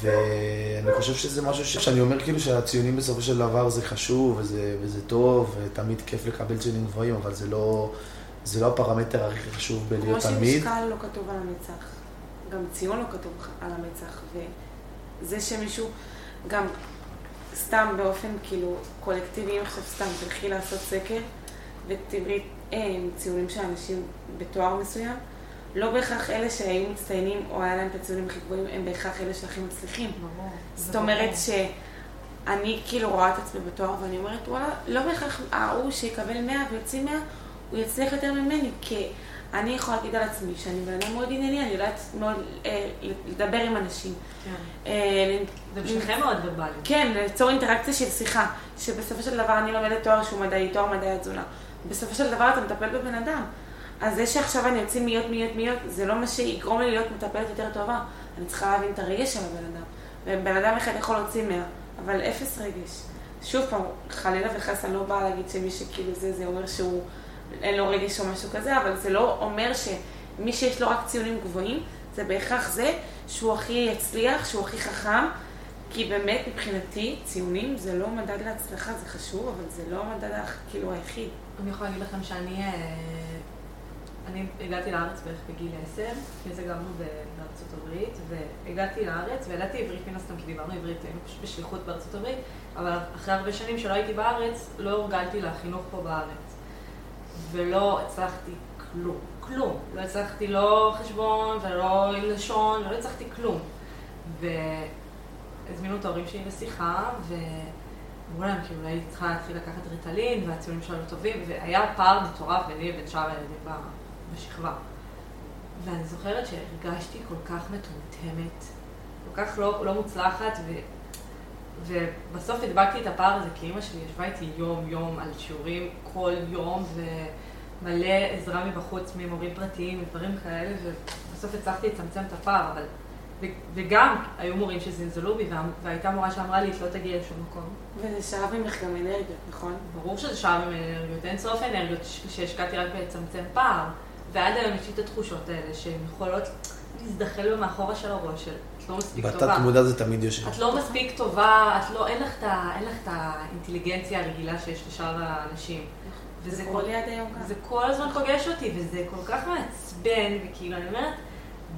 ואני חושב שזה משהו ש... שאני אומר כאילו שהציונים בסופו של דבר זה חשוב וזה, וזה טוב, ותמיד כיף לקבל ציונים גבוהים, אבל זה לא, זה לא הפרמטר הכי חשוב בלהיות תלמיד. כמו שמשקל לא כתוב על המצח, גם ציון לא כתוב על המצח, וזה שמישהו, גם סתם באופן כאילו קולקטיבי, אם עכשיו סתם תלכי לעשות סקר, ותראי אה, ציונים של אנשים בתואר מסוים, לא בהכרח אלה שהיו מצטיינים או היה להם את הציונים הכי גבוהים, הם בהכרח אלה שהכי מצליחים. ברור. זאת אומרת שאני כאילו רואה את עצמי בתואר ואני אומרת, וואלה, לא בהכרח ההוא שיקבל 100 ויוציא 100, הוא יצליח יותר ממני, כי אני יכולה להגיד על עצמי שאני בן אדם מאוד ענייני, אני יודעת מאוד אה, לדבר עם אנשים. כן. אה, זה בשבילכם מאוד ורבלי. כן, ליצור אינטראקציה של שיחה, שבסופו של דבר אני לומדת תואר שהוא מדעי, תואר מדעי התזונה. בסופו של דבר אתה מטפל בבן אדם. אז זה שעכשיו אני אוציא מיות, מיות, מיות, זה לא מה שיגרום לי להיות מטפלת יותר טובה. אני צריכה להבין את הרגש של הבן אדם. ובן אדם אחד יכול להוציא מאה, אבל אפס רגש. שוב פעם, חלילה וחס, אני לא באה להגיד שמי שכאילו זה, זה אומר שהוא, אין לו רגש או משהו כזה, אבל זה לא אומר שמי שיש לו רק ציונים גבוהים, זה בהכרח זה שהוא הכי יצליח, שהוא הכי חכם, כי באמת מבחינתי ציונים זה לא מדד להצלחה, זה חשוב, אבל זה לא המדד כאילו היחיד. אני יכולה להגיד לכם שאני... אני הגעתי לארץ בערך בגיל 10, לפני זה גרנו בארצות הברית, והגעתי לארץ וידעתי עברית מן הסתם, כי דיברנו עברית, היינו פשוט בשליחות בארצות הברית, אבל אחרי הרבה שנים שלא הייתי בארץ, לא הורגלתי לחינוך פה בארץ. ולא הצלחתי כלום, כלום. לא הצלחתי לא חשבון ולא לשון, לא הצלחתי כלום. והזמינו את ההורים שלי לשיחה, ואמרו להם, כאילו, אולי צריכה להתחיל לקחת ריטלין, והציונים שלנו טובים, והיה פער מטורף ביני לבין שאר הילדים בשכבה. ואני זוכרת שהרגשתי כל כך מטומטמת, כל כך לא, לא מוצלחת, ו, ובסוף הדבקתי את הפער הזה, כי אימא שלי ישבה איתי יום-יום על שיעורים כל יום, ומלא עזרה מבחוץ ממורים פרטיים ודברים כאלה, ובסוף הצלחתי לצמצם את הפער, אבל... וגם היו מורים שזלזלו בי, והייתה מורה שאמרה לי, את לא תגיעי לשום מקום. וזה שאב ממך גם אנרגיות, נכון? ברור שזה שאב ממך אנרגיות, אין סוף אנרגיות שהשקעתי רק בלצמצם פער. ועד היום יש לי את התחושות האלה שהן יכולות להזדחל במאחורה של הראש של את לא מספיק טובה. בתת מודע זה תמיד יושב. את לא מספיק טובה, את לא, אין לך את האינטליגנציה הרגילה שיש לשאר האנשים. וזה כל יד היום גם. זה כל הזמן פוגש אותי, וזה כל כך מעצבן, וכאילו, אני אומרת,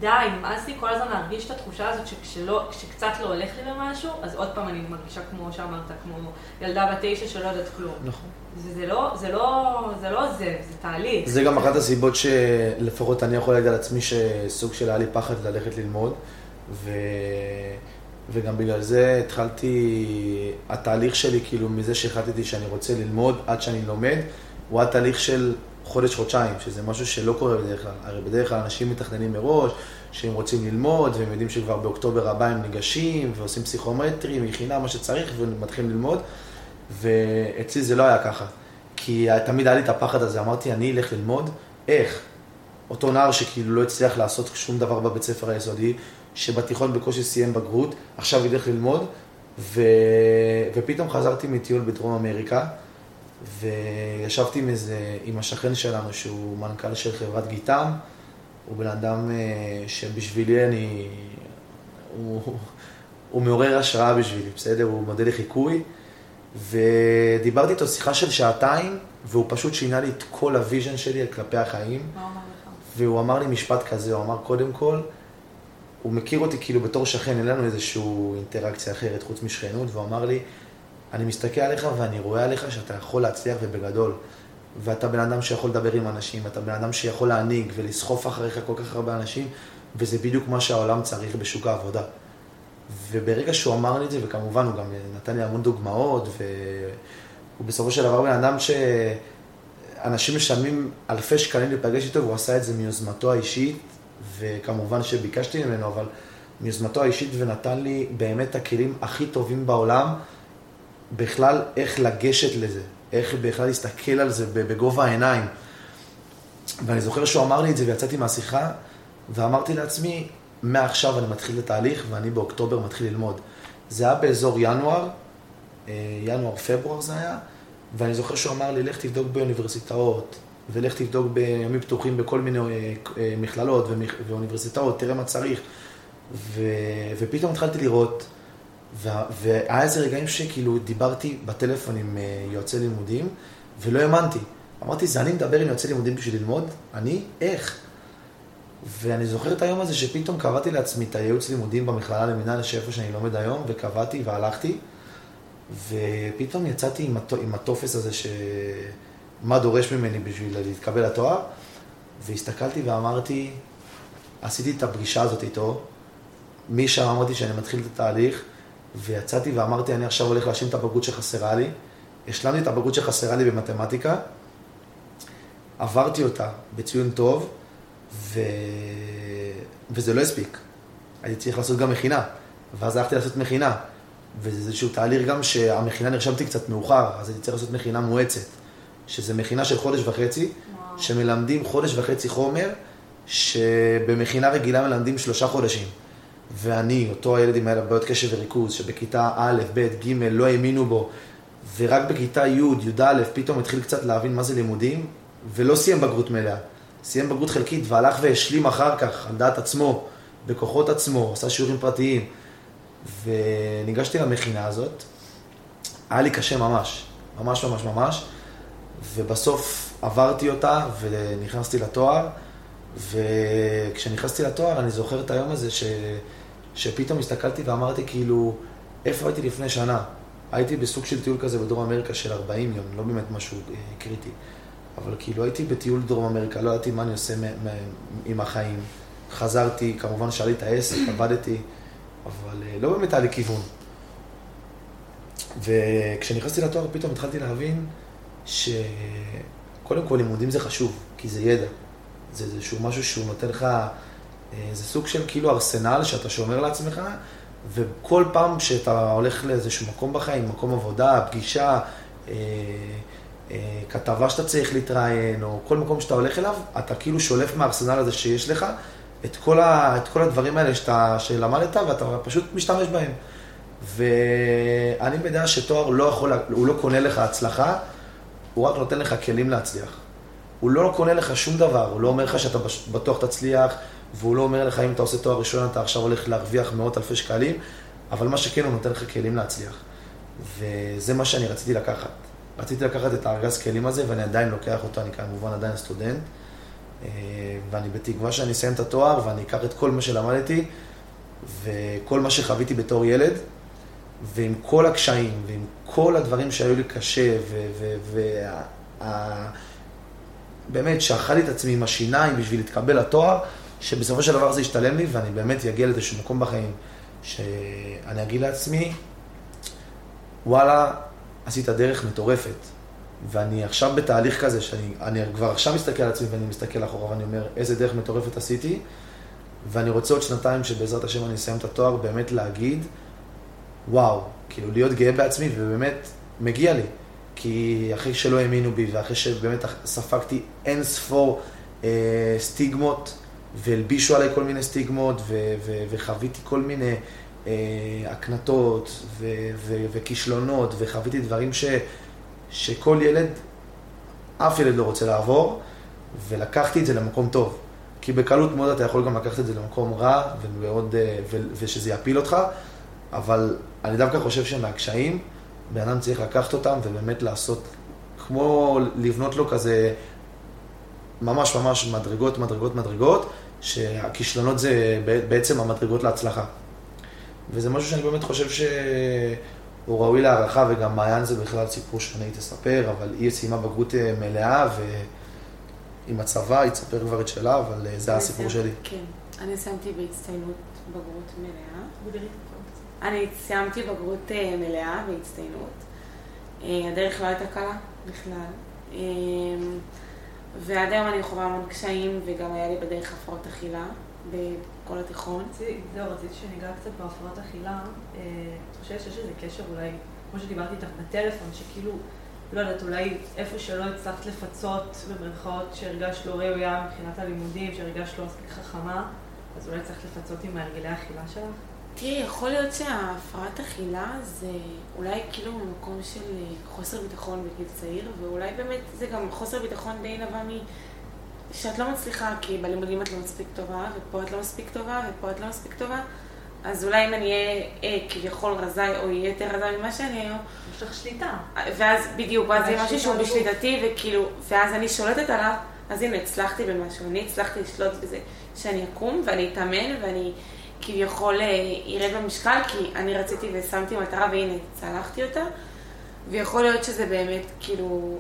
די, נמאס לי כל הזמן להרגיש את התחושה הזאת שכשקצת לא הולך לי במשהו, אז עוד פעם אני מרגישה כמו שאמרת, כמו ילדה בת תשע שלא יודעת כלום. נכון. זה, לא, זה, לא, זה לא זה, זה תהליך. זה גם אחת הסיבות שלפחות אני יכול להגיד על עצמי שסוג של היה לי פחד ללכת ללמוד, וגם בגלל זה התחלתי, התהליך שלי, כאילו, מזה שהחלטתי שאני רוצה ללמוד עד שאני לומד, הוא התהליך של חודש-חודשיים, שזה משהו שלא קורה בדרך כלל. הרי בדרך כלל אנשים מתכננים מראש, שהם רוצים ללמוד, והם יודעים שכבר באוקטובר הבא הם ניגשים, ועושים פסיכומטרי, מכינה, מה שצריך, ומתחילים ללמוד. ואצלי זה לא היה ככה. כי תמיד היה לי את הפחד הזה, אמרתי, אני אלך ללמוד, איך? אותו נער שכאילו לא הצליח לעשות שום דבר בבית ספר היסודי, שבתיכון בקושי סיים בגרות, עכשיו ילך ללמוד, ו... ופתאום חזרתי מטיול בדרום אמריקה, וישבתי עם איזה, עם השכן שלנו, שהוא מנכ"ל של חברת גיטם, הוא בן אדם אה, שבשבילי אני, הוא, הוא מעורר השראה בשבילי, בסדר? הוא מודל לחיקוי. ודיברתי איתו שיחה של שעתיים, והוא פשוט שינה לי את כל ה vision שלי כלפי החיים. מה הוא אמר לך? והוא אמר לי משפט כזה, הוא אמר קודם כל, הוא מכיר אותי כאילו בתור שכן, אין לנו איזושהי אינטראקציה אחרת חוץ משכנות, והוא אמר לי, אני מסתכל עליך ואני רואה עליך שאתה יכול להצליח ובגדול. ואתה בן אדם שיכול לדבר עם אנשים, אתה בן אדם שיכול להנהיג ולסחוף אחריך כל כך הרבה אנשים, וזה בדיוק מה שהעולם צריך בשוק העבודה. וברגע שהוא אמר לי את זה, וכמובן הוא גם נתן לי המון דוגמאות, והוא בסופו של דבר בן אדם שאנשים משלמים אלפי שקלים להיפגש איתו, והוא עשה את זה מיוזמתו האישית, וכמובן שביקשתי ממנו, אבל מיוזמתו האישית, ונתן לי באמת את הכלים הכי טובים בעולם, בכלל איך לגשת לזה, איך בכלל להסתכל על זה בגובה העיניים. ואני זוכר שהוא אמר לי את זה ויצאתי מהשיחה, ואמרתי לעצמי, מעכשיו אני מתחיל את התהליך ואני באוקטובר מתחיל ללמוד. זה היה באזור ינואר, אה, ינואר-פברואר זה היה, ואני זוכר שהוא אמר לי, לך תבדוק באוניברסיטאות, ולך תבדוק בימים פתוחים בכל מיני אה, אה, מכללות ואוניברסיטאות, תראה מה צריך. ו... ופתאום התחלתי לראות, והיה איזה רגעים שכאילו דיברתי בטלפון עם יועצי לימודים, ולא האמנתי. אמרתי, זה אני מדבר עם יועצי לימודים בשביל ללמוד? אני? איך? ואני זוכר את היום הזה שפתאום קבעתי לעצמי את הייעוץ לימודים במכללה למינהל, שאיפה שאני לומד היום, וקבעתי והלכתי, ופתאום יצאתי עם, הט... עם הטופס הזה שמה דורש ממני בשביל להתקבל לתואר, והסתכלתי ואמרתי, עשיתי את הפגישה הזאת איתו, משם אמרתי שאני מתחיל את התהליך, ויצאתי ואמרתי, אני עכשיו הולך להשלים את הבגרות שחסרה לי. השלמתי את הבגרות שחסרה לי במתמטיקה, עברתי אותה בציון טוב, ו... וזה לא הספיק. הייתי צריך לעשות גם מכינה, ואז הלכתי לעשות מכינה. וזה איזשהו תהליך גם שהמכינה נרשמתי קצת מאוחר, אז הייתי צריך לעשות מכינה מואצת, שזה מכינה של חודש וחצי, וואו. שמלמדים חודש וחצי חומר, שבמכינה רגילה מלמדים שלושה חודשים. ואני, אותו הילד עם בעיות קשב וריכוז, שבכיתה א', ב', ג', לא האמינו בו, ורק בכיתה י', י"א, פתאום התחיל קצת להבין מה זה לימודים, ולא סיים בגרות מלאה. סיים בגרות חלקית והלך והשלים אחר כך, על דעת עצמו, בכוחות עצמו, עשה שיעורים פרטיים. וניגשתי למכינה הזאת, היה לי קשה ממש, ממש ממש ממש, ובסוף עברתי אותה ונכנסתי לתואר, וכשנכנסתי לתואר אני זוכר את היום הזה ש... שפתאום הסתכלתי ואמרתי כאילו, איפה הייתי לפני שנה? הייתי בסוג של טיול כזה בדרום אמריקה של 40 יום, לא באמת משהו אה, קריטי. אבל כאילו הייתי בטיול דרום אמריקה, לא ידעתי מה אני עושה עם החיים. חזרתי, כמובן שהיה לי את העסק, עבדתי, אבל אה, לא באמת היה לי כיוון. וכשנכנסתי לתואר פתאום התחלתי להבין שקודם כל לימודים זה חשוב, כי זה ידע. זה איזשהו משהו שהוא נותן לך, זה סוג של כאילו ארסנל שאתה שומר לעצמך, וכל פעם שאתה הולך לאיזשהו מקום בחיים, מקום עבודה, פגישה, אה, אה, כתבה שאתה צריך להתראיין, או כל מקום שאתה הולך אליו, אתה כאילו שולף מהארסנל הזה שיש לך את כל, ה, את כל הדברים האלה שאתה, שלמדת, ואתה פשוט משתמש בהם. ואני בדעה שתואר לא יכול, הוא לא קונה לך הצלחה, הוא רק נותן לך כלים להצליח. הוא לא קונה לך שום דבר, הוא לא אומר לך שאתה בטוח תצליח, והוא לא אומר לך אם אתה עושה תואר ראשון אתה עכשיו הולך להרוויח מאות אלפי שקלים, אבל מה שכן, הוא נותן לך כלים להצליח. וזה מה שאני רציתי לקחת. רציתי לקחת את הארגז כלים הזה, ואני עדיין לוקח אותו, אני כמובן עדיין סטודנט, אה, ואני בתקווה שאני אסיים את התואר ואני אקח את כל מה שלמדתי וכל מה שחוויתי בתור ילד, ועם כל הקשיים ועם כל הדברים שהיו לי קשה, ובאמת, שאכלתי את עצמי עם השיניים בשביל להתקבל לתואר, שבסופו של דבר זה ישתלם לי ואני באמת אגיע לאיזשהו מקום בחיים שאני אגיד לעצמי, וואלה, עשית דרך מטורפת. ואני עכשיו בתהליך כזה, שאני אני כבר עכשיו מסתכל על עצמי ואני מסתכל אחורה ואני אומר, איזה דרך מטורפת עשיתי, ואני רוצה עוד שנתיים שבעזרת השם אני אסיים את התואר, באמת להגיד, וואו, כאילו להיות גאה בעצמי, ובאמת מגיע לי. כי אחרי שלא האמינו בי, ואחרי שבאמת ספגתי אין ספור אה, סטיגמות, והלבישו עליי כל מיני סטיגמות, ו- ו- וחוויתי כל מיני אה, הקנטות ו- ו- וכישלונות, וחוויתי דברים ש- שכל ילד, אף ילד לא רוצה לעבור, ולקחתי את זה למקום טוב. כי בקלות מאוד אתה יכול גם לקחת את זה למקום רע, ומאוד, אה, ו- ושזה יפיל אותך, אבל אני דווקא חושב שמהקשיים, בן אדם צריך לקחת אותם ובאמת לעשות, כמו לבנות לו כזה ממש ממש מדרגות, מדרגות, מדרגות, שהכישלונות זה בעצם המדרגות להצלחה. וזה משהו שאני באמת חושב שהוא ראוי להערכה, וגם מעיין זה בכלל סיפור שאני תספר, אבל היא סיימה בגרות אה, מלאה, ועם הצבא היא תספר כבר את שלה, אבל אה, זה הסיפור שלי. כן, אני סיימתי בהצטיינות בגרות מלאה. אני סיימתי בגרות אה, מלאה בהצטיינות. הדרך לא הייתה קלה בכלל. ועד היום אני חווה המון קשיים, וגם היה לי בדרך הפרעות אכילה בכל התיכון. זהו, רציתי שניגע קצת בהפרעות אכילה. אה, את חושבת שיש איזה קשר אולי, כמו שדיברתי איתך בטלפון, שכאילו, לא יודעת, אולי איפה שלא הצלחת לפצות, במרכאות, שהרגשת לא ראויה מבחינת הלימודים, שהרגשת לא מספיק חכמה, אז אולי צריך לפצות עם הרגלי האכילה שלך? תראי, יכול להיות שהפרעת אכילה זה אולי כאילו ממקום של אה, חוסר ביטחון בגיל צעיר, ואולי באמת זה גם חוסר ביטחון די נבע מ... שאת לא מצליחה, כי בלימודים את לא מספיק טובה, ופה את לא מספיק טובה, ופה את לא מספיק טובה, אז אולי אם אני אהיה אה, כביכול רזאי, או אהיה יותר רזאי ממה שאני היום... יש לך שליטה. ואז, בדיוק, ואז זה משהו שהוא בשליטתי, וכאילו, ואז אני שולטת עליו, אז הנה, הצלחתי במשהו, אני הצלחתי לשלוט בזה, שאני אקום, ואני אתאמן, ואני... כביכול אה, ירד במשקל, כי אני רציתי ושמתי מטרה והנה, צלחתי אותה. ויכול להיות שזה באמת כאילו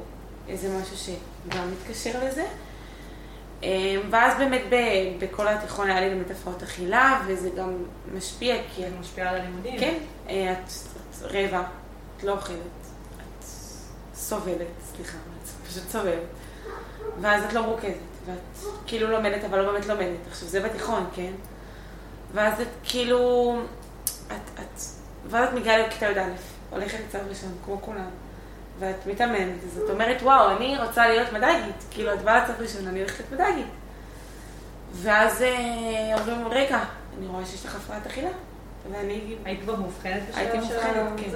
איזה משהו שגם מתקשר לזה. אה, ואז באמת בכל התיכון היה לי באמת הפרעות אכילה, וזה גם משפיע, כי... זה משפיע על הלימודים. כן, אה, את, את רעבה, את לא אוכלת, את סובלת, סליחה, את פשוט סובלת. ואז את לא מרוכזת, ואת כאילו לומדת, אבל לא באמת לומדת. עכשיו, זה בתיכון, כן? ואז את כאילו, את, את, ואז את מגיעה לכיתה י"א, הולכת לצו ראשון, כמו כולם, ואת מתאמנת, אז את אומרת, וואו, אני רוצה להיות מדגית, כאילו, את באה לצו ראשון, אני הולכת להיות מדגית. ואז אה, אומרים, רגע, אני רואה שיש לך הפרעת אכילה, ואני... היית כבר מאובחנת בשלב הייתי מאובחנת, כן.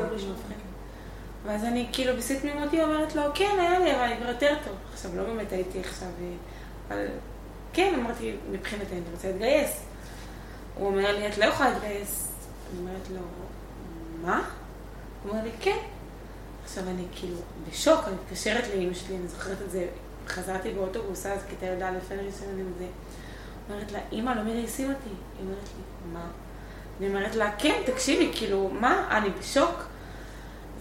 ואז אני כאילו בשיא תמימותי אומרת לו, כן, היה לי, אבל אני כבר יותר טוב. עכשיו, לא באמת הייתי עכשיו, אה, אבל כן, אמרתי, מבחינתי, אני רוצה להתגייס. הוא אומר לי, את לא יכולה להתגייס. אני אומרת לו, מה? הוא אומר לי, כן. עכשיו אני כאילו בשוק, אני מתקשרת לאמא שלי, אני זוכרת את זה, חזרתי באוטובוס, אז כיתה י"א, אין לי רישיון עם זה. אומרת לה, אמא, לא מגייסים אותי. היא אומרת לי, מה? אני אומרת לה, כן, תקשיבי, כאילו, מה? אני בשוק.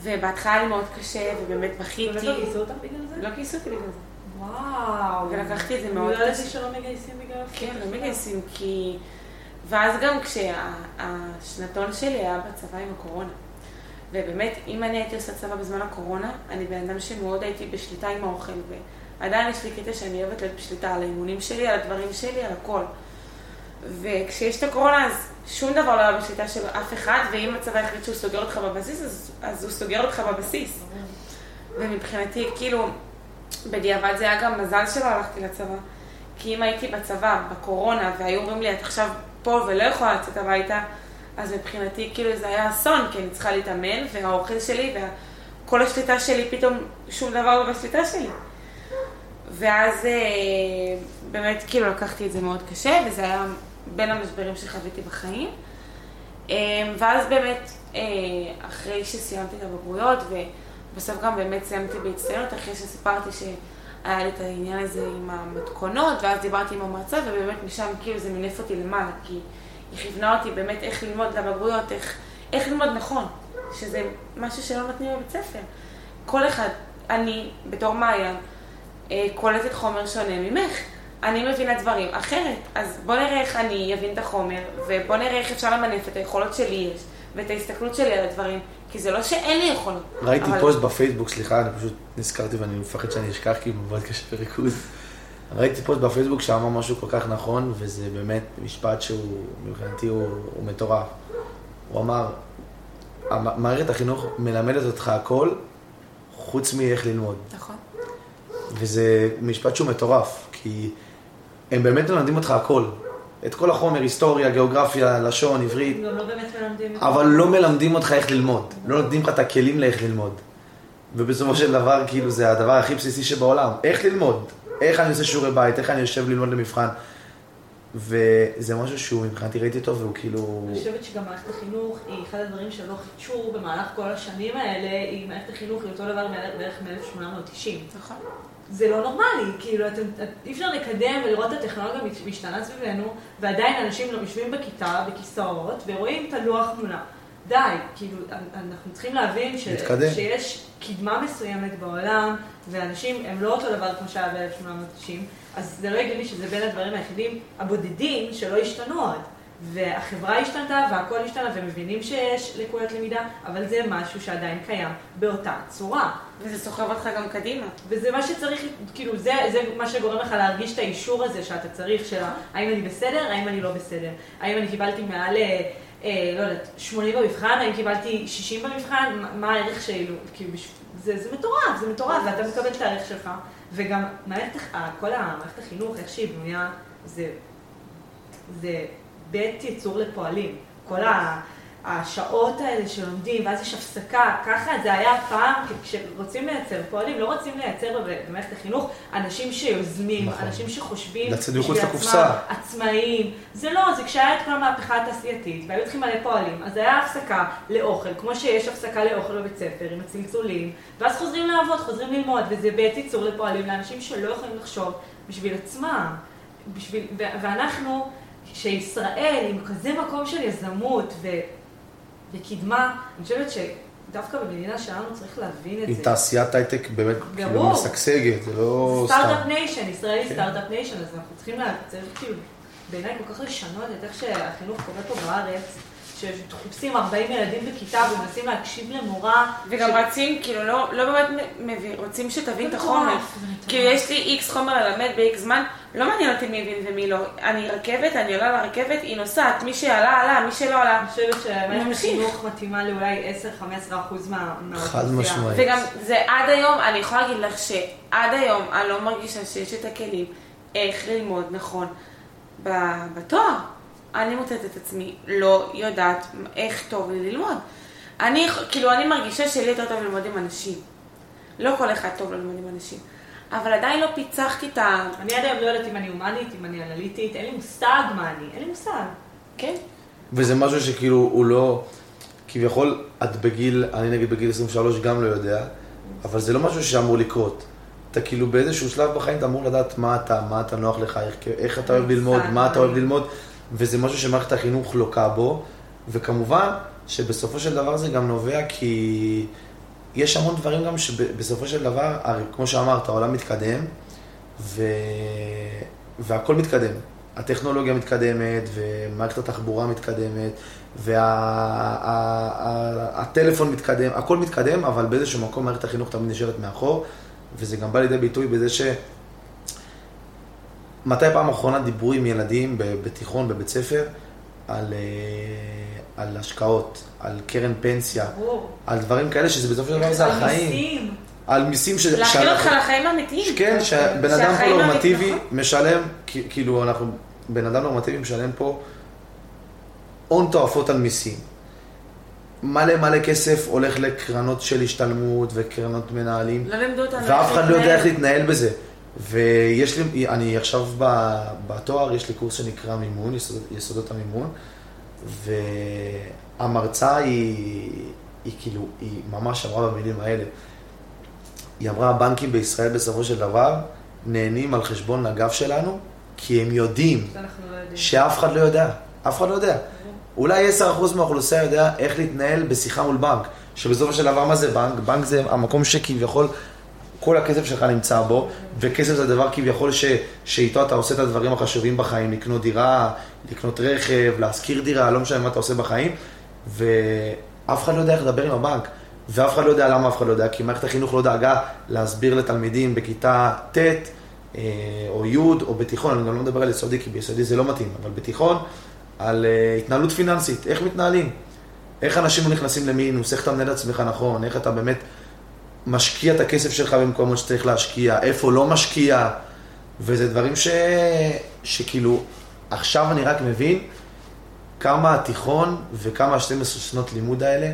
ובהתחלה היה לי מאוד קשה, ובאמת בכיתי. באמת לא גייסו אותך בגלל זה? לא גייסו אותי בגלל זה. וואו. ולקחתי את זה מאוד קשה. לא ידעתי שלא מגייסים בגלל. כן, לא מגייסים, כי... ואז גם כשהשנתון שלי היה בצבא עם הקורונה. ובאמת, אם אני הייתי עושה צבא בזמן הקורונה, אני בן אדם שמאוד הייתי בשליטה עם האוכל, ועדיין יש לי קטע שאני אוהבת להיות בשליטה על האימונים שלי, על הדברים שלי, על הכל. וכשיש את הקורונה, אז שום דבר לא היה בשליטה של אף אחד, ואם הצבא החליט שהוא סוגר אותך בבסיס, אז, אז הוא סוגר אותך בבסיס. ומבחינתי, כאילו, בדיעבד זה היה גם מזל שלא הלכתי לצבא. כי אם הייתי בצבא, בקורונה, והיו אומרים לי, את עכשיו פה ולא יכולה לצאת הביתה, אז מבחינתי כאילו זה היה אסון, כי אני צריכה להתאמן, והאוכל שלי, וכל השליטה שלי, פתאום שום דבר לא בשליטה שלי. ואז אה, באמת כאילו לקחתי את זה מאוד קשה, וזה היה בין המשברים שחוויתי בחיים. אה, ואז באמת, אה, אחרי שסיימתי את הבגרויות, ובסוף גם באמת סיימתי בהצטיינות, אחרי שסיפרתי ש... היה לי את העניין הזה עם המתכונות, ואז דיברתי עם המרצה, ובאמת משם כאילו זה מינף אותי למעלה, כי היא כיוונה אותי באמת איך ללמוד לבגרויות, איך, איך ללמוד נכון, שזה משהו שלא נותנים בבית ספר. כל אחד, אני בתור אה, קולטת חומר שונה ממך, אני מבינה דברים אחרת. אז בוא נראה איך אני אבין את החומר, ובוא נראה איך אפשר למנף את היכולות שלי יש, ואת ההסתכלות שלי על הדברים, כי זה לא שאין לי יכולות. ראיתי אבל- פוסט בפייסבוק, סליחה, אני פשוט נזכרתי ואני מפחד שאני אשכח כי מאוד קשה בריכוז. ראיתי פוסט בפייסבוק שאמר משהו כל כך נכון, וזה באמת משפט שהוא, מבחינתי הוא, הוא מטורף. הוא אמר, "המ- מערכת החינוך מלמדת אותך הכל, חוץ מאיך ללמוד. נכון. וזה משפט שהוא מטורף, כי הם באמת מלמדים אותך הכל. את כל החומר, היסטוריה, גיאוגרפיה, לשון, עברית, גם לא באמת מלמדים. את אבל לא מלמדים אותך איך ללמוד. לא נותנים לך את הכלים לאיך ללמוד. ובסופו של דבר, כאילו, זה הדבר הכי בסיסי שבעולם. איך ללמוד? איך אני עושה שיעורי בית? איך אני יושב ללמוד למבחן? וזה משהו שהוא, מבחינתי ראיתי אותו, והוא כאילו... אני חושבת שגם מערכת החינוך היא אחד הדברים שלא חידשו במהלך כל השנים האלה, היא מערכת החינוך היא אותו דבר בערך מ-1890. נכון. זה לא נורמלי, כאילו, אתם, את- אי אפשר לקדם ולראות את הטכנולוגיה משתנה סביבנו, ועדיין אנשים לא יושבים בכיתה, בכיסאות, ורואים את הלוח תמונה. די, כאילו, אנחנו צריכים להבין ש. שיש קדמה מסוימת בעולם, ואנשים הם לא אותו דבר כמו שהיה ב-1890, אז זה לא הגיוני שזה בין הדברים היחידים הבודדים שלא השתנו עוד. והחברה השתנתה והכל השתנה, ומבינים שיש לקויות למידה, אבל זה משהו שעדיין קיים באותה צורה. וזה סוחב אותך גם קדימה. וזה מה שצריך, כאילו, זה, זה מה שגורם לך להרגיש את האישור הזה שאתה צריך, של האם אני בסדר, האם אני לא בסדר. האם אני קיבלתי מעל, אה, אה, לא יודעת, 80 במבחן, האם קיבלתי 60 במבחן, מה, מה הערך כאילו, כאילו, זה, זה מטורף, זה מטורף, ואתה מקבל את הערך שלך. וגם מערכת, כל המערכת החינוך, איך שהיא בנויה, זה, זה בית ייצור לפועלים. כל ה... השעות האלה שלומדים, ואז יש הפסקה, ככה זה היה פעם, כשרוצים לייצר פועלים, לא רוצים לייצר במערכת החינוך אנשים שיוזמים, נכון. אנשים שחושבים לצאת מחוץ לקופסה. עצמם, עצמאיים. זה לא, זה כשהיה את כל המהפכה התעשייתית, והיו צריכים מלא פועלים, אז היה הפסקה לאוכל, כמו שיש הפסקה לאוכל בבית ספר, עם הצלצולים, ואז חוזרים לעבוד, חוזרים ללמוד, וזה בית ייצור לפועלים לאנשים שלא יכולים לחשוב בשביל עצמם. בשביל, ואנחנו, שישראל עם כזה מקום של יזמות ו, וקדמה, אני חושבת שדווקא במדינה שלנו צריך להבין את עם זה. תעשיית הייטק באמת כאילו. משגשגת, זה לא סתם. start-up nation, ישראל היא כן. start-up nation, אז אנחנו צריכים. צריך כאילו, בעיניי כל כך לשנות את איך שהחינוך קורה פה בארץ, שחופשים 40 ילדים בכיתה ומנסים להקשיב למורה. וגם ש- רצים, כאילו, לא, לא באמת מבין, רוצים שתבין את החומר. כאילו, יש לי איקס חומר ללמד ב-X זמן, לא מעניין אותי מי הבין ומי לא. אני רכבת, אני עולה לרכבת, היא נוסעת, מי שעלה, עלה, מי שלא עלה. אני חושבת שמערכת ממשיך. החינוך מתאימה לאולי 10-15 אחוז מה- מהאוכלוסייה. חד משמעית. וגם זה עד היום, אני יכולה להגיד לך שעד היום אני לא מרגישה שיש את הכלים איך ללמוד נכון ב- בתואר. אני מוצאת את עצמי לא יודעת איך טוב לי ללמוד. אני, כאילו, אני מרגישה שלי יותר טוב ללמוד עם אנשים. לא כל אחד טוב ללמוד עם אנשים. אבל עדיין לא פיצחתי את ה... אני עד היום לא יודעת אם אני הומנית, אם אני אנליטית, אין לי מושג מה אני, אין לי מושג. כן? וזה משהו שכאילו הוא לא, כביכול את בגיל, אני נגיד בגיל 23 גם לא יודע, אבל זה לא משהו שאמור לקרות. אתה כאילו באיזשהו שלב בחיים אתה אמור לדעת מה אתה, מה אתה נוח לך, איך, איך אתה אוהב ללמוד, מה אתה אוהב אני- ללמוד, וזה משהו שמערכת החינוך לוקה בו, וכמובן שבסופו של דבר זה גם נובע כי יש המון דברים גם שבסופו של דבר, הרי כמו שאמרת, העולם מתקדם, ו... והכל מתקדם. הטכנולוגיה מתקדמת, ומערכת התחבורה מתקדמת, והטלפון וה... מתקדם, הכל מתקדם, אבל באיזשהו מקום מערכת החינוך תמיד נשארת מאחור, וזה גם בא לידי ביטוי בזה ש... מתי פעם אחרונה דיברו עם ילדים בתיכון, בבית ספר, על, אה, על השקעות, על קרן פנסיה, ברור. על דברים כאלה שזה בסופו של דבר זה על החיים. מיסים. על מיסים ש... להכין אותך לחיים האמיתיים. כן, שבן אדם פה נורמטיבי האמיתיים, משלם, כאילו אנחנו, בן אדם נורמטיבי משלם פה הון תועפות על מיסים. מלא מלא כסף הולך לקרנות של השתלמות וקרנות מנהלים, לא לימדו אותנו ואף אחד לא יודע איך להתנהל. בזה. ויש לי, אני עכשיו בתואר, יש לי קורס שנקרא מימון, יסודות, יסודות המימון, והמרצה היא, היא כאילו, היא ממש אמרה במילים האלה. היא אמרה, הבנקים בישראל בסופו של דבר נהנים על חשבון הגב שלנו, כי הם יודעים לא. שאף אחד לא יודע, אף אחד לא יודע. אולי 10% מהאוכלוסייה יודע איך להתנהל בשיחה מול בנק, שבסופו של דבר מה זה בנק? בנק זה המקום שכביכול כל הכסף שלך נמצא בו, וכסף זה דבר כביכול ש, שאיתו אתה עושה את הדברים החשובים בחיים, לקנות דירה, לקנות רכב, להשכיר דירה, לא משנה מה אתה עושה בחיים, ואף אחד לא יודע איך לדבר עם הבנק, ואף אחד לא יודע למה אף אחד לא יודע, כי מערכת החינוך לא דאגה להסביר לתלמידים בכיתה ט' אה, או י' או בתיכון, אני גם לא מדבר על יסודי, כי ביסודי זה לא מתאים, אבל בתיכון, על אה, התנהלות פיננסית, איך מתנהלים, איך אנשים נכנסים למינוס, איך אתה מנהל עצמך נכון, איך אתה באמת משקיע את הכסף שלך במקומות שצריך להשקיע, איפה לא משקיע, וזה דברים ש... שכאילו, עכשיו אני רק מבין כמה התיכון וכמה ה-12 שנות לימוד האלה,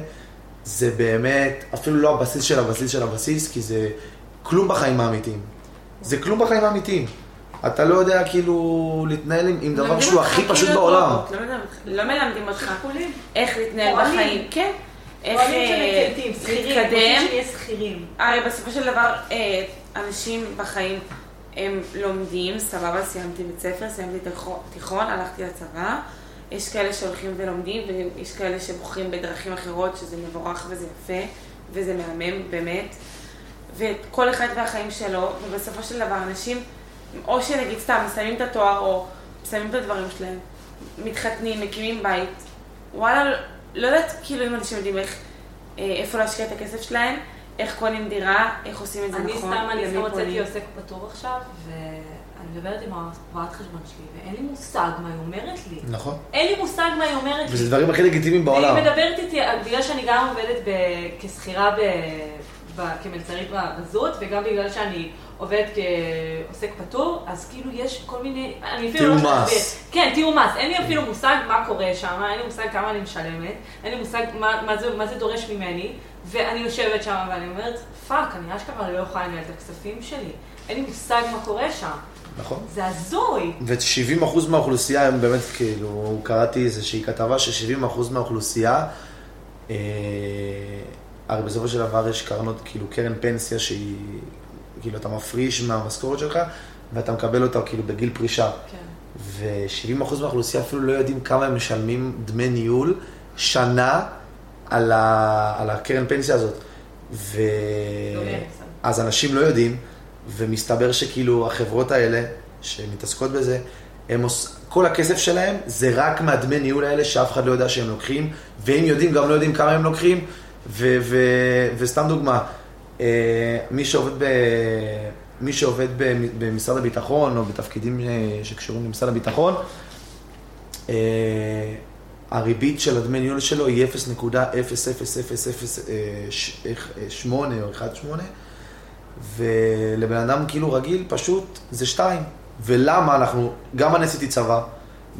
זה באמת, אפילו לא הבסיס של הבסיס של הבסיס, כי זה כלום בחיים האמיתיים. זה כלום בחיים האמיתיים. אתה לא יודע כאילו להתנהל עם, עם דבר שהוא הכי פשוט בעולם. לא, לא מלמדים אותך. איך להתנהל. בחיים. כן. איך אה, להתקדם. הרי בסופו של דבר, אה, אנשים בחיים, הם לומדים, סבבה, סיימתי בית ספר, סיימתי תיכון, הלכתי לצבא. יש כאלה שהולכים ולומדים, ויש כאלה שבוחרים בדרכים אחרות, שזה מבורך וזה יפה, וזה מהמם, באמת. וכל אחד והחיים שלו, ובסופו של דבר אנשים, או שנגיד סתם מסיימים את התואר, או מסיימים את הדברים שלהם, מתחתנים, מקימים בית, וואלה, לא יודעת כאילו אם אנשים יודעים איך, אה, איפה להשקיע את הכסף שלהם, איך קונים דירה, איך עושים את זה אני נכון, סתם, אני סתם הוצאתי. עוסק פטור עכשיו, ואני מדברת עם הרואת חשבון שלי, ואין לי מושג מה היא אומרת לי. נכון. אין לי מושג מה היא אומרת לי. וזה דברים הכי לגיטימיים בעולם. והיא מדברת איתי, בגלל שאני גם עובדת ב- כשכירה ב- ב- כמלצרית בזות, וגם בגלל שאני עובדת כעוסק פטור, אז כאילו יש כל מיני, אני אפילו לא מס. כן, תיאום מס. אין לי אפילו מושג מה קורה שם, אין לי מושג כמה אני משלמת, אין לי מושג מה, מה, זה, מה זה דורש ממני, ואני יושבת שם ואני אומרת, fuck, אני אשכרה לא יכולה לנהל את הכספים שלי. אין לי מושג מה קורה שם. נכון. זה הזוי. ו-70% מהאוכלוסייה, הם באמת, כאילו, קראתי איזושהי כתבה ש-70% מהאוכלוסייה, אה, הרי בסופו של דבר יש קרנות, כאילו, קרן פנסיה שהיא, כאילו, אתה מפריש מהמשכורת שלך, ואתה מקבל אותה כאילו בגיל פרישה. כן. ו-70% מהאוכלוסייה אפילו לא יודעים כמה הם משלמים דמי ניהול שנה על, ה, על הקרן פנסיה הזאת. ו... לא. אז אנשים לא יודעים, ומסתבר שכאילו החברות האלה, שמתעסקות בזה, הם עוש... כל הכסף שלהם זה רק מהדמי ניהול האלה שאף אחד לא יודע שהם לוקחים, ואם יודעים, גם לא יודעים כמה הם לוקחים, ו... ו... וסתם דוגמה, מי שעובד, ב... מי שעובד במשרד הביטחון, או בתפקידים אה, שקשורים למשרד הביטחון, אה, הריבית של הדמי ניהול שלו היא 0.00008 או 1.8, ולבן אדם כאילו רגיל פשוט זה 2. ולמה אנחנו, גם אני עשיתי צבא,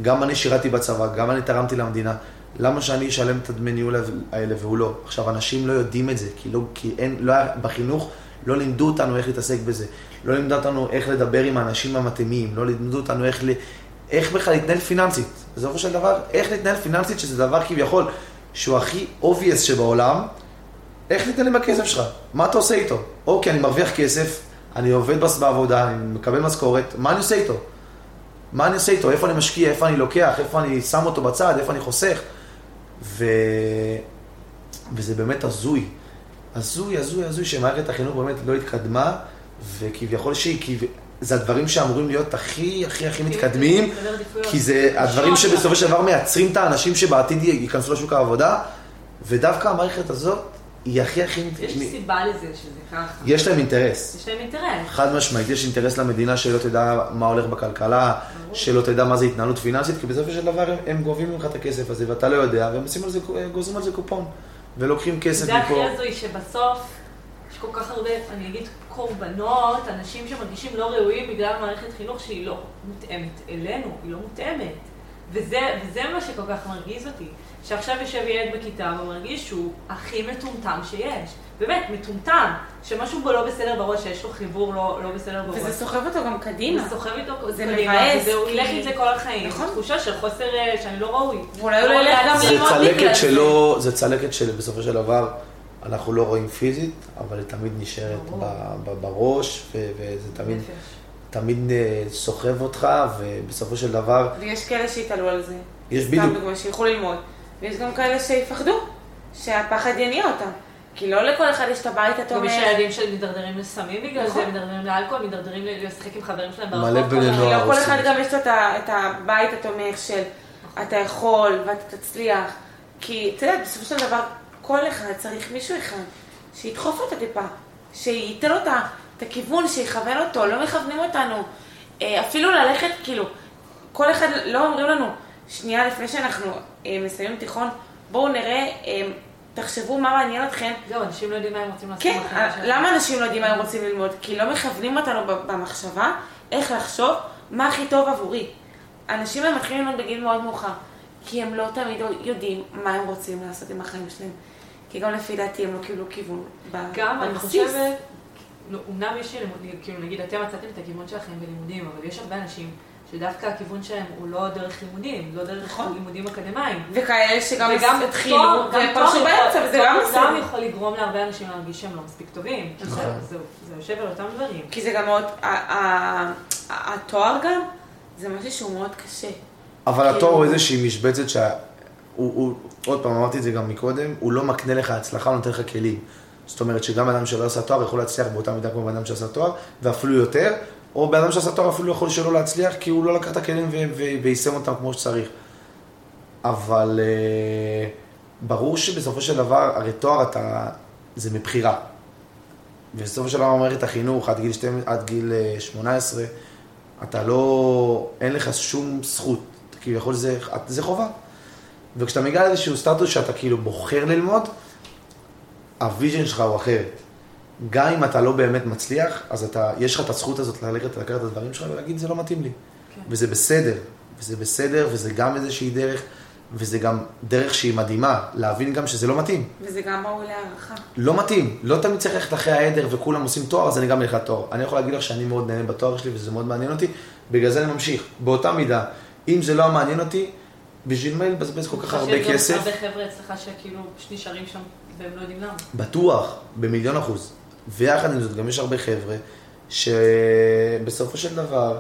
גם אני שירתי בצבא, גם אני תרמתי למדינה, למה שאני אשלם את הדמי ניהול האלה והוא לא? עכשיו, אנשים לא יודעים את זה, כי, לא, כי אין, לא בחינוך לא לימדו אותנו איך להתעסק בזה, לא לימדו אותנו איך לדבר עם האנשים המתאימים, לא לימדו אותנו איך, ל, איך בכלל להתנהל פיננסית. בסופו של דבר, איך להתנהל פיננסית, שזה דבר כביכול שהוא הכי obvious שבעולם, איך להתנהל עם הכסף שלך? מה אתה עושה איתו? אוקיי, אני מרוויח כסף, אני עובד בעבודה, אני מקבל משכורת, מה אני עושה איתו? מה אני עושה איתו? איפה אני משקיע? איפה אני לוקח? איפה אני שם אותו בצד? איפה אני חוסך? ו... וזה באמת הזוי. הזוי, הזוי, הזוי, שמערכת החינוך באמת לא התקדמה, וכביכול שהיא, כי... זה הדברים שאמורים להיות הכי, הכי, הכי מתקדמים. כי זה הדברים שבסופו של דבר מייצרים את האנשים שבעתיד ייכנסו לשוק העבודה, ודווקא המערכת הזאת היא הכי הכי... יש סיבה לזה שזה ככה. יש להם אינטרס. יש להם אינטרס. חד משמעית, יש אינטרס למדינה שלא תדע מה הולך בכלכלה, ברור. שלא תדע מה זה התנהלות פיננסית, כי בסופו של דבר הם, הם גובים ממך את הכסף הזה ואתה לא יודע, והם עושים על זה, גוזרים על זה קופון, ולוקחים כסף זה הכי מפה. הזוי שבסוף יש כל כך הרבה, אני אגיד, קורבנות, אנשים שמרגישים לא ראויים בגלל מערכת חינוך שהיא לא מותאמת אלינו, היא לא מותאמת. וזה, וזה מה שכל כך מרגיז אותי. שעכשיו יושב ילד בכיתה ומרגיש שהוא הכי מטומטם שיש. באמת, מטומטם. שמשהו בו לא בסדר בראש, שיש לו חיבור לא, לא בסדר בראש. וזה סוחב אותו גם קדימה. הוא סוחב איתו זה קדימה, מבאס, והוא ילך כי- עם זה כל החיים. נכון. תחושה של חוסר, אה, שאני לא ראוי. ואולי הוא לא ילך גם זה ללמוד בגלל זה. זה צלקת שבסופו של דבר אנחנו לא רואים פיזית, אבל היא תמיד נשארת ברור. ב- ב- בראש, ו- וזה תמיד. תמיד אה, סוחב אותך, ובסופו של דבר, ויש כאלה שיתעלו על זה. יש סתם בדיוק, דוגמה, שילכו ללמוד. ויש גם כאלה שיפחדו, שהפחד יניע אותם. כי לא לכל אחד יש את הבית גם התומך. יש ילדים שמתדרדרים לסמים בגלל זה, מתדרדרים לאלכוהול, מתדרדרים לשחק עם חברים שלהם מלא ברחוב. בני כל נוער. היום. לא כל עושים אחד. גם יש לו את הבית התומך של אתה יכול ואתה תצליח. כי אתה יודע, בסופו של דבר, כל אחד צריך מישהו אחד שידחוף אותו טיפה, שייתן לו את הכיוון, שיכוון אותו, לא מכוונים אותנו. אה, אפילו ללכת, כאילו, כל אחד, לא אומרים לנו, שנייה לפני שאנחנו אה, מסיימים תיכון, בואו נראה, אה, תחשבו מה מעניין אתכם, זהו, אנשים לא יודעים מה הם רוצים לעשות. כן, שלהם. למה אנשים לא יודעים מה הם רוצים ללמוד? כי לא מכוונים אותנו במחשבה איך לחשוב מה הכי טוב עבורי. אנשים הם מתחילים ללמוד בגיל מאוד מאוחר, כי הם לא תמיד יודעים מה הם רוצים לעשות עם החיים שלהם. כי גם לפי דעתי הם לא קיבלו כיוון ב- גם, אני בבסיס. חושבת, לא, אמנם יש לימודים, כאילו נגיד אתם מצאתם את הכיוון שלכם בלימודים, אבל יש הרבה אנשים שדווקא הכיוון שלהם הוא לא דרך לימודים, לא דרך נכון. לימודים אקדמיים. וכאלה שגם וגם התחילו ופרשו באמצע, וזה גם תואר גם בסדר. יכול לגרום להרבה אנשים להרגיש שהם לא מספיק טובים. נכון. זה- זה- יושב על אותם דברים. כי זה גם מאוד, התואר גם, זה משהו שהוא מאוד קשה. אבל כאילו- התואר הוא איזושהי משבצת שה... הוא, הוא, עוד פעם, אמרתי את זה גם מקודם, הוא לא מקנה לך הצלחה, הוא נותן לך כלים. זאת אומרת שגם אדם שלא עשה תואר יכול להצליח באותה מידה כמו אדם שעשה תואר, ואפילו יותר, או בן אדם שעשה תואר אפילו יכול שלא להצליח, כי הוא לא לקח את הכלים ויישם אותם כמו שצריך. אבל אה, ברור שבסופו של דבר, הרי תואר אתה, זה מבחירה. ובסופו של דבר מערכת החינוך, עד גיל, 12, עד גיל אה, 18, אתה לא, אין לך שום זכות, כביכול זה, זה חובה. וכשאתה מגיע לאיזשהו סטטוס שאתה כאילו בוחר ללמוד, ה vision שלך הוא אחרת. גם אם אתה לא באמת מצליח, אז אתה, יש לך את הזכות הזאת ללכת לקחת את הדברים שלך ולהגיד, זה לא מתאים לי. כן. וזה בסדר, וזה בסדר, וזה גם איזושהי דרך, וזה גם דרך שהיא מדהימה, להבין גם שזה לא מתאים. וזה גם ראוי להערכה. לא מתאים, לא תמיד צריך ללכת אחרי העדר וכולם עושים תואר, אז אני גם אלך לתואר. אני יכול להגיד לך שאני מאוד נהנה בתואר שלי וזה מאוד מעניין אותי, בגלל זה אני ממשיך. באותה מידה, אם זה לא מעניין אותי, בשביל מה לבזבז כל כך הרבה יש כסף? הרבה חבר'ה אצלך שכאילו נשארים שם והם לא יודעים למה. בטוח, במיליון אחוז. ויחד עם זאת, גם יש הרבה חבר'ה שבסופו של דבר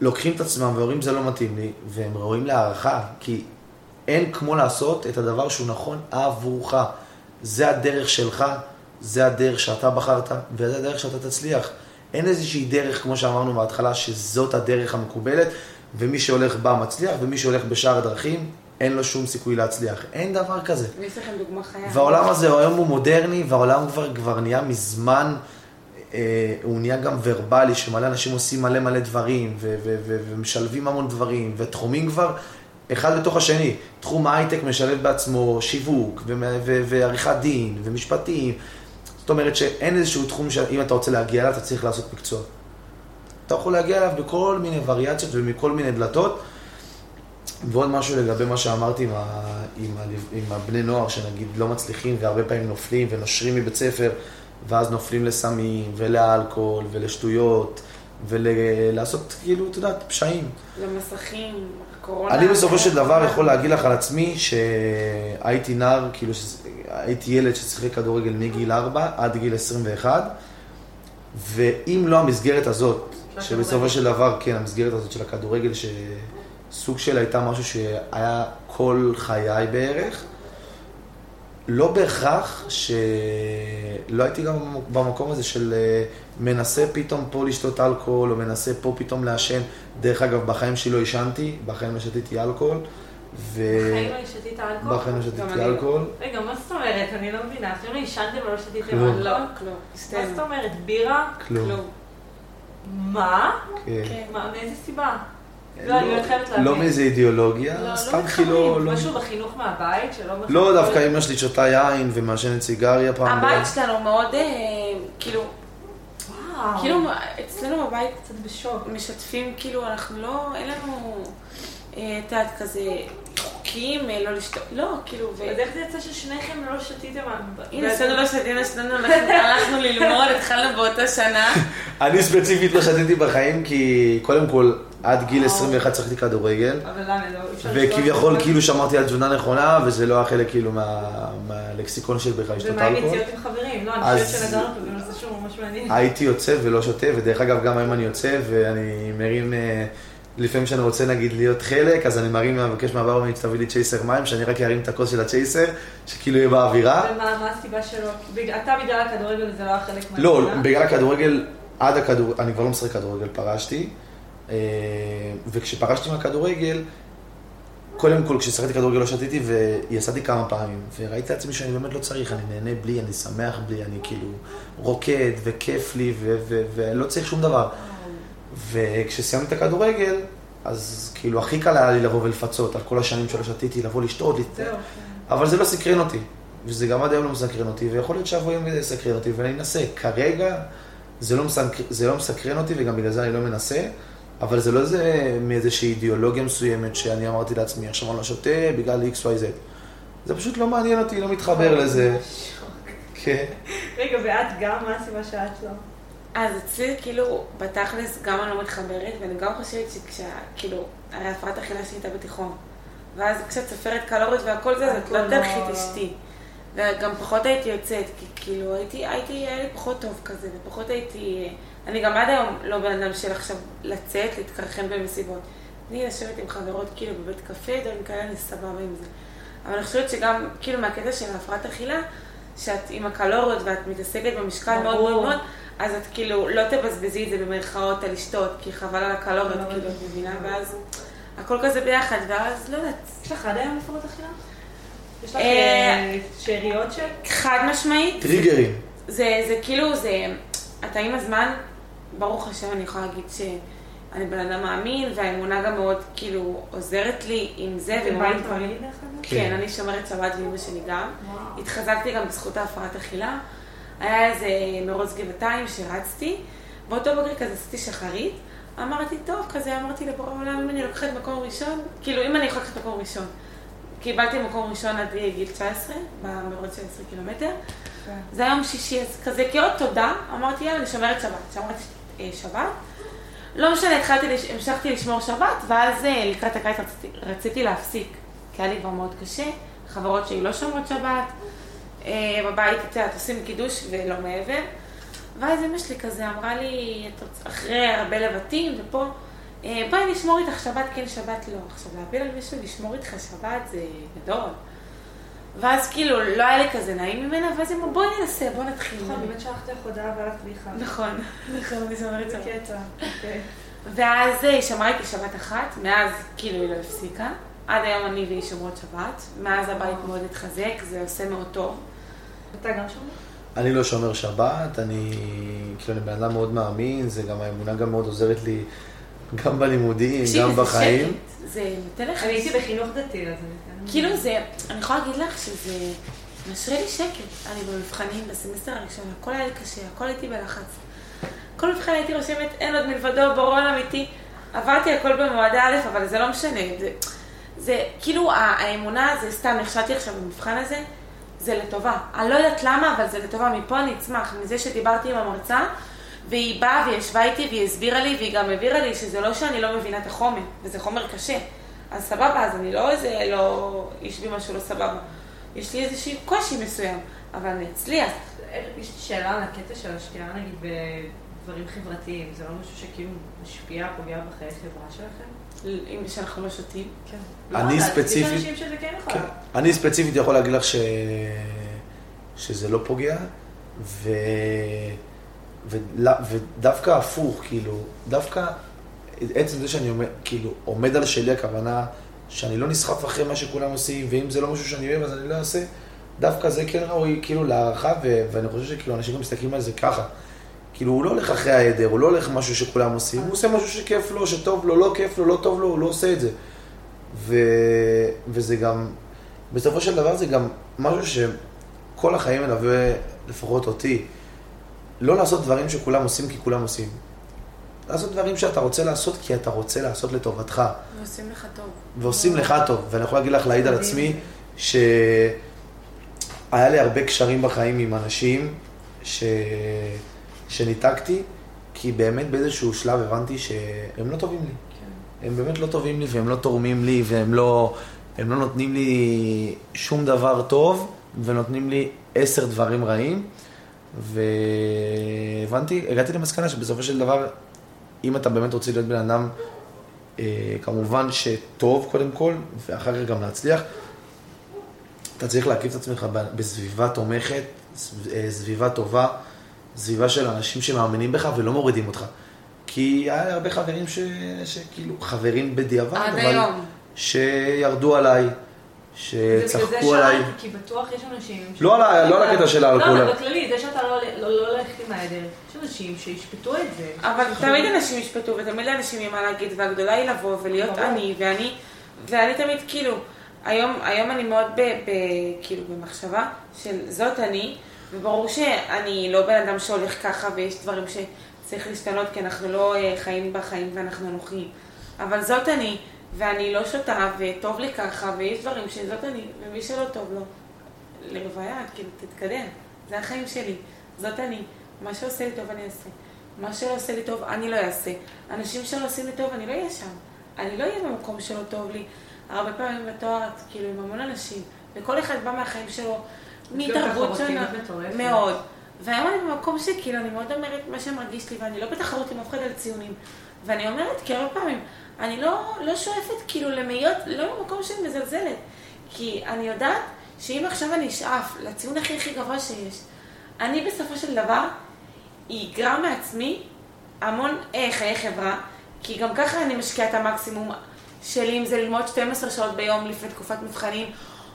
לוקחים את עצמם ואומרים זה לא מתאים לי, והם ראויים להערכה, כי אין כמו לעשות את הדבר שהוא נכון עבורך. זה הדרך שלך, זה הדרך שאתה בחרת, וזה הדרך שאתה תצליח. אין איזושהי דרך, כמו שאמרנו בהתחלה, שזאת הדרך המקובלת, ומי שהולך בה מצליח, ומי שהולך בשאר הדרכים, אין לו שום סיכוי להצליח. אין דבר כזה. ויש לכם דוגמה חיה. והעולם הזה היום הוא מודרני, והעולם כבר, כבר נהיה מזמן, אה, הוא נהיה גם ורבלי, שמלא אנשים עושים מלא מלא דברים, ו- ו- ו- ומשלבים המון דברים, ותחומים כבר אחד בתוך השני. תחום ההייטק משלב בעצמו שיווק, ועריכת דין, ומשפטים. זאת אומרת שאין איזשהו תחום שאם אתה רוצה להגיע אליו, אתה צריך לעשות מקצוע. אתה יכול להגיע אליו בכל מיני וריאציות ומכל מיני דלתות. ועוד משהו לגבי מה שאמרתי עם, ה, עם, ה, עם הבני נוער, שנגיד לא מצליחים והרבה פעמים נופלים ונושרים מבית ספר, ואז נופלים לסמים ולאלכוהול ולשטויות, ולעשות כאילו, את יודעת, פשעים. למסכים, קורונה. אני בסופו של דבר יכול להגיד לך על עצמי שהייתי נער, כאילו, ש- הייתי ילד ששיחק כדורגל מגיל 4 עד גיל 21, ואם לא המסגרת הזאת, שבסופו. של דבר, כן, המסגרת הזאת של הכדורגל, שסוג של הייתה משהו שהיה כל חיי בערך, לא בהכרח שלא הייתי גם במקום הזה של אה, מנסה פתאום פה לשתות אלכוהול, או מנסה פה פתאום לעשן. דרך אגב, בחיים שלי לא עישנתי, בחיים לא שתיתי אלכוהול. ו... בחיים לא שתית אלכוהול? בחיים לא גם שתיתי אני. אלכוהול. רגע, מה זאת אומרת? אני לא מבינה. אפילו לא עישנתם ולא שתיתם. אלכוהול? לא, כלום. מה. זאת אומרת? בירה? כלום. מה? כן. כן. מה, מאיזה סיבה? לא, אני באמת חייבת להבין. לא מאיזה אידיאולוגיה, לא, סתם לא כי לא... מתחברים. לא- משהו בחינוך מהבית שלא מחברים. לא, דווקא אמא שלי שותה יין ומעשנת סיגריה פעם. הבית שלנו מאוד, אה, כאילו, וואו. כאילו, אצלנו בבית קצת בשוק. משתפים, כאילו, אנחנו לא, אין לנו, אה, את יודעת, כזה חוקים, אה, לא לשתות, לא, כאילו, ו... אז איך זה יצא ששניכם לא שתיתם? הנה, אצלנו לא שתינו, אנחנו הלכנו ללמוד, התחלנו באותה שנה. אני ספציפית לא שתיתי בחיים, כי קודם כל, עד גיל וואו. 21 שיחקתי כדורגל. אבל למה? לא? וכביכול כאילו שמרתי על תזונה נכונה, וזה לא היה חלק כאילו מה- מהלקסיקון של בכלל לשתות ומה עם אלכוהול. יציאות עם חברים? לא, אני חושבת שנגרנו פה, זה שהוא ממש מעניין. הייתי יוצא ולא שותה, ודרך אגב גם היום אני יוצא ואני מרים אה, לפעמים כשאני רוצה נגיד להיות חלק, אז אני מרים, מבקש מהברמנית שתביא לי צ'ייסר מים, שאני רק ארים את הכוס של הצ'ייסר, שכאילו יהיה באווירה. ומה מה הסיבה שלו? אתה בגלל הכדורגל זה לא היה חלק מהעבודה? לא, בגלל הכדורגל, עד הכדורגל, אני כבר לא משחק כדורגל, פרשתי. אה, וכשפרשתי מהכדורגל, קודם כל כששחקתי כדורגל לא שתיתי ויסעתי כמה פעמים. וראיתי לעצמי שאני באמת לא צריך, אני נהנה בלי, אני שמח בלי, אני כאילו רוקד וכיף לי ולא צריך שום דבר. וכשסיימתי את הכדורגל, אז כאילו הכי קל היה לי לבוא ולפצות על כל השנים שלא שתיתי, לבוא לשתות, לת-. אבל זה לא סקרן אותי, וזה גם עד היום לא מסקרן אותי, ויכול להיות שיבוא יום יסקרן אותי, ואני אנסה. כרגע זה לא, מסק... זה לא מסקרן אותי, וגם בגלל זה אני לא מנסה, אבל זה לא איזה מאיזושהי אידיאולוגיה מסוימת שאני אמרתי לעצמי, עכשיו אני לא שותה בגלל XYZ. זה פשוט לא מעניין אותי, לא מתחבר לזה. כן. רגע, ואת גם, מה הסיבה שאת לא? אז אצלי, כאילו, בתכלס גם אני לא מתחברת, ואני גם חושבת שכשה... כאילו, הרי הפרעת אכילה שלי הייתה בתיכון. ואז כשאת סופרת קלוריות והכל זה, אז את לא תלכי תשתי. וגם פחות הייתי יוצאת, כי כאילו הייתי, הייתי, היה לי פחות טוב כזה, ופחות הייתי... אני גם עד היום לא בן אדם של עכשיו לצאת, להתקרחן במסיבות. אני לשבת עם חברות כאילו בבית קפה, דברים כאלה, אני סבבה עם זה. אבל אני חושבת שגם, כאילו מהקטע של הפרעת אכילה, שאת עם הקלוריות ואת מתעסקת במשקל מאוד. מאוד מאוד, אז את כאילו לא תבזבזי את זה במרכאות על לשתות, כי חבל על הקלוריות, כאילו. את מבינה? ואז הכל כזה ביחד, ואז לא יודעת. יש לך עד היום הפרעות אכילה? יש לך אה, אה, שאריות של? חד משמעית, טריגרים. זה, זה כאילו, זה, אתה עם הזמן, ברוך השם, אני יכולה להגיד שאני בן אדם מאמין, והאמונה גם מאוד, כאילו, עוזרת לי עם זה, אתם ומאוד בית דברים. בריא דרך אגב? כן, אני שומרת שבת ואימא שלי גם. התחזקתי גם בזכות ההפרעת אכילה. היה איזה מרוץ גבעתיים שרצתי, באותו בוקר כזה עשיתי שחרית. אמרתי, טוב, כזה אמרתי לבורא העולם, אם אני לוקחת מקום ראשון, כאילו, אם אני יכולה לקחת מקום ראשון. קיבלתי מקום ראשון עד גיל 19, במרוץ של 20 קילומטר. כן. זה היום שישי, אז כזה כאות תודה, אמרתי, יאללה, אני שומרת שבת. שמרתי אה, שבת. לא משנה, התחלתי, המשכתי לשמור שבת, ואז אה, לקראת הקיץ רציתי, רציתי להפסיק, כי היה לי כבר מאוד קשה. חברות שלי לא שומרות שבת, אה, בבית, את יודעת, עושים קידוש ולא מעבר. ואז אמא שלי כזה אמרה לי, "את רוצ- אחרי הרבה לבטים ופה, אה, בואי נשמור איתך שבת, כן, שבת לא. עכשיו, להפיל על מישהו לשמור איתך שבת זה גדול. ואז כאילו, לא היה לי כזה נעים ממנה, ואז היא אמרה, בואי ננסה, בואי נתחיל. נכון, באמת שלחתי לך הודעה ועלת תמיכה. נכון, נכון, אני שומרת איזה שבת. קטע. אוקיי. ואז היא שמרה איתי שבת אחת, מאז כאילו היא לא הפסיקה. עד היום אני והיא שומרות שבת, מאז הבית מאוד התחזק, זה עושה מאוד טוב. אתה גם שומע? אני לא שומר שבת, אני כאילו, אני בן אדם מאוד מאמין, זה גם, האמונה גם מאוד עוזרת לי, גם בלימודים, גם זה בחיים. שקט, זה נותן לך... אני הייתי בחינוך דתי, אז אני... כאילו זה, אני יכולה להגיד לך שזה משרה לי שקט. אני במבחנים, בסמסטר הראשון, הכל היה לי קשה, הכל הייתי בלחץ. כל מבחן הייתי רושמת, אין עוד מלבדו, ברון אמיתי. עברתי הכל במועדי א', אבל זה לא משנה. זה, זה כאילו, האמונה, זה סתם, נכשלתי עכשיו במבחן הזה, זה לטובה. אני לא יודעת למה, אבל זה לטובה. מפה אני אצמח, מזה שדיברתי עם המרצה, והיא באה והיא ישבה איתי והיא הסבירה לי, והיא גם הבהירה לי שזה לא שאני לא מבינה את החומר, וזה חומר קשה. אז סבבה, אז אני לא איזה, לא, יש בי משהו לא סבבה. יש לי איזשהו קושי מסוים, אבל אני אצליח. יש לי שאלה על הקטע של השתייה, נגיד, בדברים חברתיים. זה לא משהו שכאילו משפיע, פוגע בחיי חברה שלכם? אם שאנחנו לא שותים. כן. אני ספציפית- יש אנשים שזה כן יכול. כן. אני ספציפית יכול להגיד לך ש... שזה לא פוגע, ו... ודווקא הפוך, כאילו, דווקא עצם זה שאני עומד, כאילו, עומד על שלי, הכוונה שאני לא נסחף אחרי מה שכולם עושים, ואם זה לא משהו שאני אוהב אז אני לא אעשה, דווקא זה כן ראוי, כאילו, להערכה, ו... ואני חושב שכאילו, אנשים גם מסתכלים על זה ככה. כאילו, הוא לא הולך אחרי העדר, הוא לא הולך משהו שכולם עושים, הוא עושה משהו שכיף לו, שטוב לו, לא כיף לו, לא טוב לו, הוא לא עושה את זה. ו... וזה גם, בסופו של דבר זה גם משהו שכל החיים מלווה, לפחות אותי, לא לעשות דברים שכולם עושים כי כולם עושים. לעשות דברים שאתה רוצה לעשות כי אתה רוצה לעשות לטובתך, ועושים לך טוב. ועושים לך טוב. ואני יכול להגיד לך, להעיד על עצמי, שהיה לי הרבה קשרים בחיים עם אנשים ש... שניתקתי, כי באמת באיזשהו שלב הבנתי שהם לא טובים לי. כן. הם באמת לא טובים לי והם לא תורמים לי והם לא, לא נותנים לי שום דבר טוב ונותנים לי עשר דברים רעים והבנתי, הגעתי למסקנה שבסופו של דבר, אם אתה באמת רוצה להיות בן אדם אה, כמובן שטוב קודם כל, ואחר כך גם להצליח. אתה צריך להקיף את עצמך בסביבה תומכת, אה, סביבה טובה, סביבה של אנשים שמאמינים בך ולא מורידים אותך. כי היה לי הרבה חברים ש... שכאילו, חברים בדיעבד, עד אבל היום. שירדו עליי, שצחקו עליי. זה בגלל זה שאלתי, כי בטוח יש אנשים... לא על ה- לא על הקטע של האלכוהול. לא, אבל בכללי, זה שאתה לא לא- לא הולכת עם העדר, יש אנשים שישפטו את זה. אבל תמיד אנשים ישפטו, ותמיד לאנשים יהיה מה להגיד, והגדולה היא לבוא ולהיות. אני, ואני, ואני תמיד כאילו, היום, היום אני מאוד ב, ב, כאילו במחשבה של זאת אני, וברור שאני לא בן אדם שהולך ככה, ויש דברים שצריך להשתנות, כי אנחנו לא אה, חיים בחיים ואנחנו אנוכיים. אבל זאת אני, ואני לא שותה, וטוב לי ככה, ויש דברים שזאת אני, ומי שלא טוב לו, לרוויה, כאילו, תתקדם. זה החיים שלי, זאת אני. מה שעושה לי טוב אני אעשה. מה שלא עושה לי טוב אני לא אעשה. אנשים שלא עושים לי טוב אני לא אהיה שם. אני לא אהיה במקום שלא טוב לי. הרבה פעמים בתואר כאילו עם המון אנשים, וכל אחד בא מהחיים שלו מתרבות שונה. מאוד. והיום אני במקום שכאילו אני מאוד אומרת מה שמרגיש לי, ואני לא בתחרות עם אף אחד על ציונים. ואני אומרת, כי הרבה פעמים, אני לא, לא שואפת כאילו למאיות, לא במקום שאני מזלזלת. כי אני יודעת שאם עכשיו אני אשאף לציון הכי הכי גבוה שיש, אני בסופו של דבר אגרע מעצמי המון אה, חיי חברה, כי גם ככה אני משקיעה את המקסימום שלי, אם זה ללמוד 12 שעות ביום לפני תקופת מבחנים,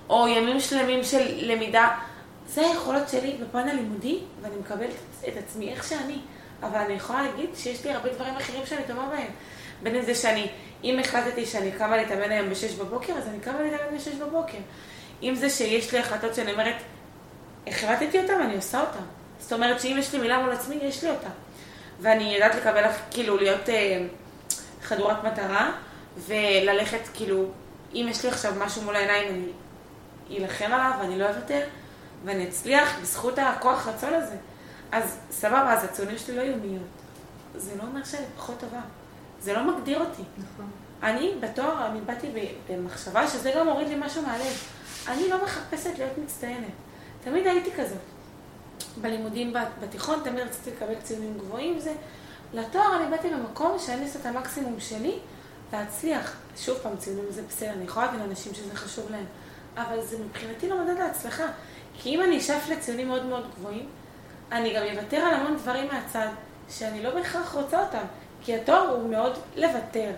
או ימים שלמים של למידה. זה היכולות שלי בפן הלימודי, ואני מקבלת את עצמי איך שאני. אבל אני יכולה להגיד שיש לי הרבה דברים אחרים שאני טובה בהם. בין אם זה שאני, אם החלטתי שאני קמה להתאמן היום ב-6 בבוקר, אז אני קמה להתאמן ב-6 בבוקר. אם זה שיש לי החלטות שאני אומרת, החלטתי אותן, אני עושה אותן. זאת אומרת שאם יש לי מילה מול עצמי, יש לי אותה. ואני יודעת לקבל, כאילו, להיות אה, חדורת מטרה, וללכת, כאילו, אם יש לי עכשיו משהו מול העיניים, אני אלחם עליו, ואני לא אוותר, ואני אצליח בזכות הכוח רצון הזה. אז סבבה, אז הציונים שלי לא יהיו מיות. זה לא אומר שאני פחות טובה. זה לא מגדיר אותי. נכון. אני בתואר, אני באתי במחשבה שזה גם הוריד לי משהו מהלב. אני לא מחפשת להיות מצטיינת. תמיד הייתי כזאת. בלימודים בת- בתיכון תמיד רציתי לקבל ציונים גבוהים וזה. לתואר אני באתי במקום שאני אעשה את המקסימום שלי להצליח. שוב פעם, ציונים זה בסדר, אני יכולה להגיד לאנשים שזה חשוב להם. אבל זה מבחינתי לא מדד להצלחה. כי אם אני אשאף לציונים מאוד מאוד גבוהים, אני גם אוותר על המון דברים מהצד, שאני לא בהכרח רוצה אותם. כי התואר הוא מאוד לוותר.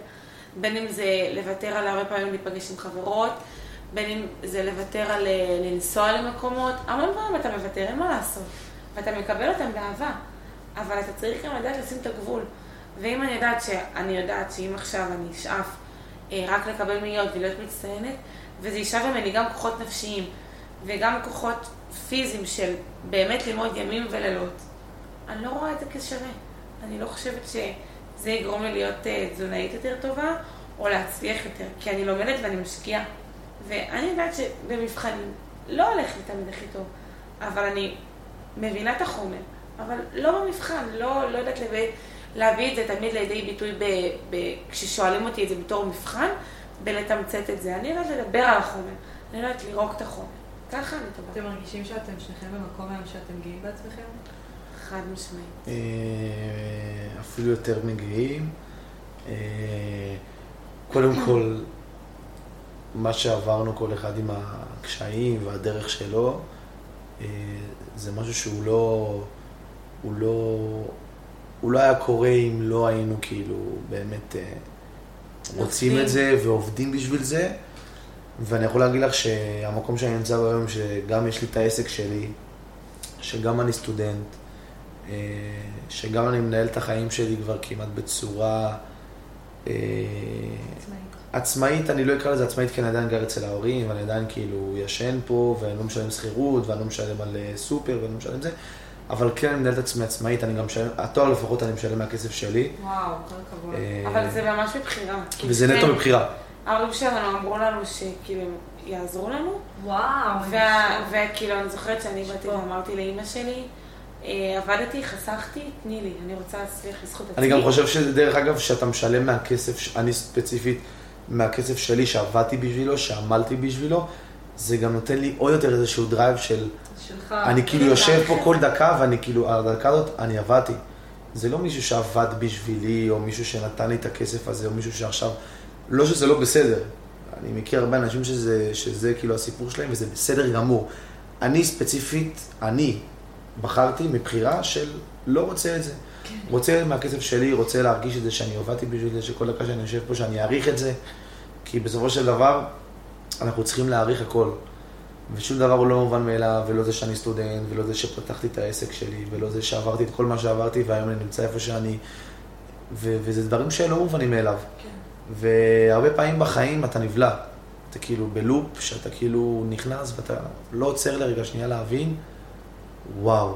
בין אם זה לוותר על הרבה פעמים להיפגש עם חברות, בין אם זה לוותר על אה, לנסוע למקומות, המון פעמים אתה מוותר, אין מה לעשות. ואתה מקבל אותם באהבה. אבל אתה צריך גם לדעת לשים את הגבול. ואם אני יודעת שאני יודעת שאם עכשיו אני אשאף אה, רק לקבל מאיות ולהיות מצטיינת, וזה ישאב ממני גם כוחות נפשיים וגם כוחות פיזיים של באמת ללמוד ימים ולילות, אני לא רואה את זה כשווה. אני לא חושבת שזה יגרום לי להיות אה, תזונאית יותר טובה, או להצליח יותר, כי אני לומדת ואני משקיעה. ואני יודעת שבמבחנים לא הולך לי תמיד הכי טוב, אבל אני מבינה את החומר, אבל לא במבחן, לא, לא יודעת להביא, להביא את זה תמיד לידי ביטוי ב, ב, כששואלים אותי את זה בתור מבחן, בלתמצת את זה. אני יודעת לדבר על החומר, אני יודעת לירוק את החומר. ככה אני טובה. אתם מרגישים שאתם שניכם במקום היום שאתם גאים בעצמכם? חד משמעית. אה, אפילו יותר מגעים. אה, קודם כל, מה שעברנו כל אחד עם הקשיים והדרך שלו, אה, זה משהו שהוא לא, הוא לא, הוא לא היה קורה אם לא היינו כאילו באמת רוצים. את זה ועובדים בשביל זה. ואני יכול להגיד לך שהמקום שאני נמצא בו היום, שגם יש לי את העסק שלי, שגם אני סטודנט, אה, שגם אני מנהל את החיים שלי כבר כמעט בצורה אה, עצמאית. עצמאית, אני לא אקרא לזה עצמאית כי אני עדיין גר אצל ההורים, ואני עדיין כאילו ישן פה, ואני לא משלם שכירות, ואני לא משלם על אה, סופר, ואני לא משלם זה, אבל כן אני מנהל את עצמי עצמאית, אני גם משלם, התואר לפחות אני משלם מהכסף שלי. וואו, כל הכבוד. אה, אבל זה ממש מבחירה. וזה נטו כן, מבחירה. ההורים שלנו אמרו לנו שכאילו הם יעזרו לנו, וואו. וכאילו אני זוכרת שאני באתי ואמרתי לאימא שלי, אה, עבדתי, חסכתי, תני לי, אני רוצה להצליח בזכות עצמי. אני גם חושב שדרך אגב, שאתה משלם מהכסף, אני ספציפית, מהכסף שלי שעבדתי בשבילו, שעמלתי בשבילו, זה גם נותן לי עוד יותר איזשהו drive של, שלך. אני כאילו יושב פה. כל דקה, ואני כאילו, על הדקה הזאת, אני עבדתי. זה לא מישהו שעבד בשבילי, או מישהו שנתן לי את הכסף הזה, או מישהו שעכשיו... לא שזה לא בסדר. אני מכיר הרבה אנשים שזה, שזה כאילו הסיפור שלהם, וזה בסדר גמור. אני ספציפית, אני בחרתי מבחירה של לא רוצה את זה. כן. רוצה מהכסף שלי, רוצה להרגיש את זה שאני עבדתי בשביל זה, שכל דקה שאני יושב פה, שאני אעריך את זה. כי בסופו של דבר, אנחנו צריכים להעריך הכל. ושום דבר הוא לא מובן מאליו, ולא זה שאני סטודנט, ולא זה שפתחתי את העסק שלי, ולא זה שעברתי את כל מה שעברתי, והיום אני נמצא איפה שאני, ו- וזה דברים שלא מובנים מאליו. כן. והרבה פעמים בחיים אתה נבלע. אתה כאילו בלופ, שאתה כאילו נכנס ואתה לא עוצר לרגע שנייה להבין, וואו,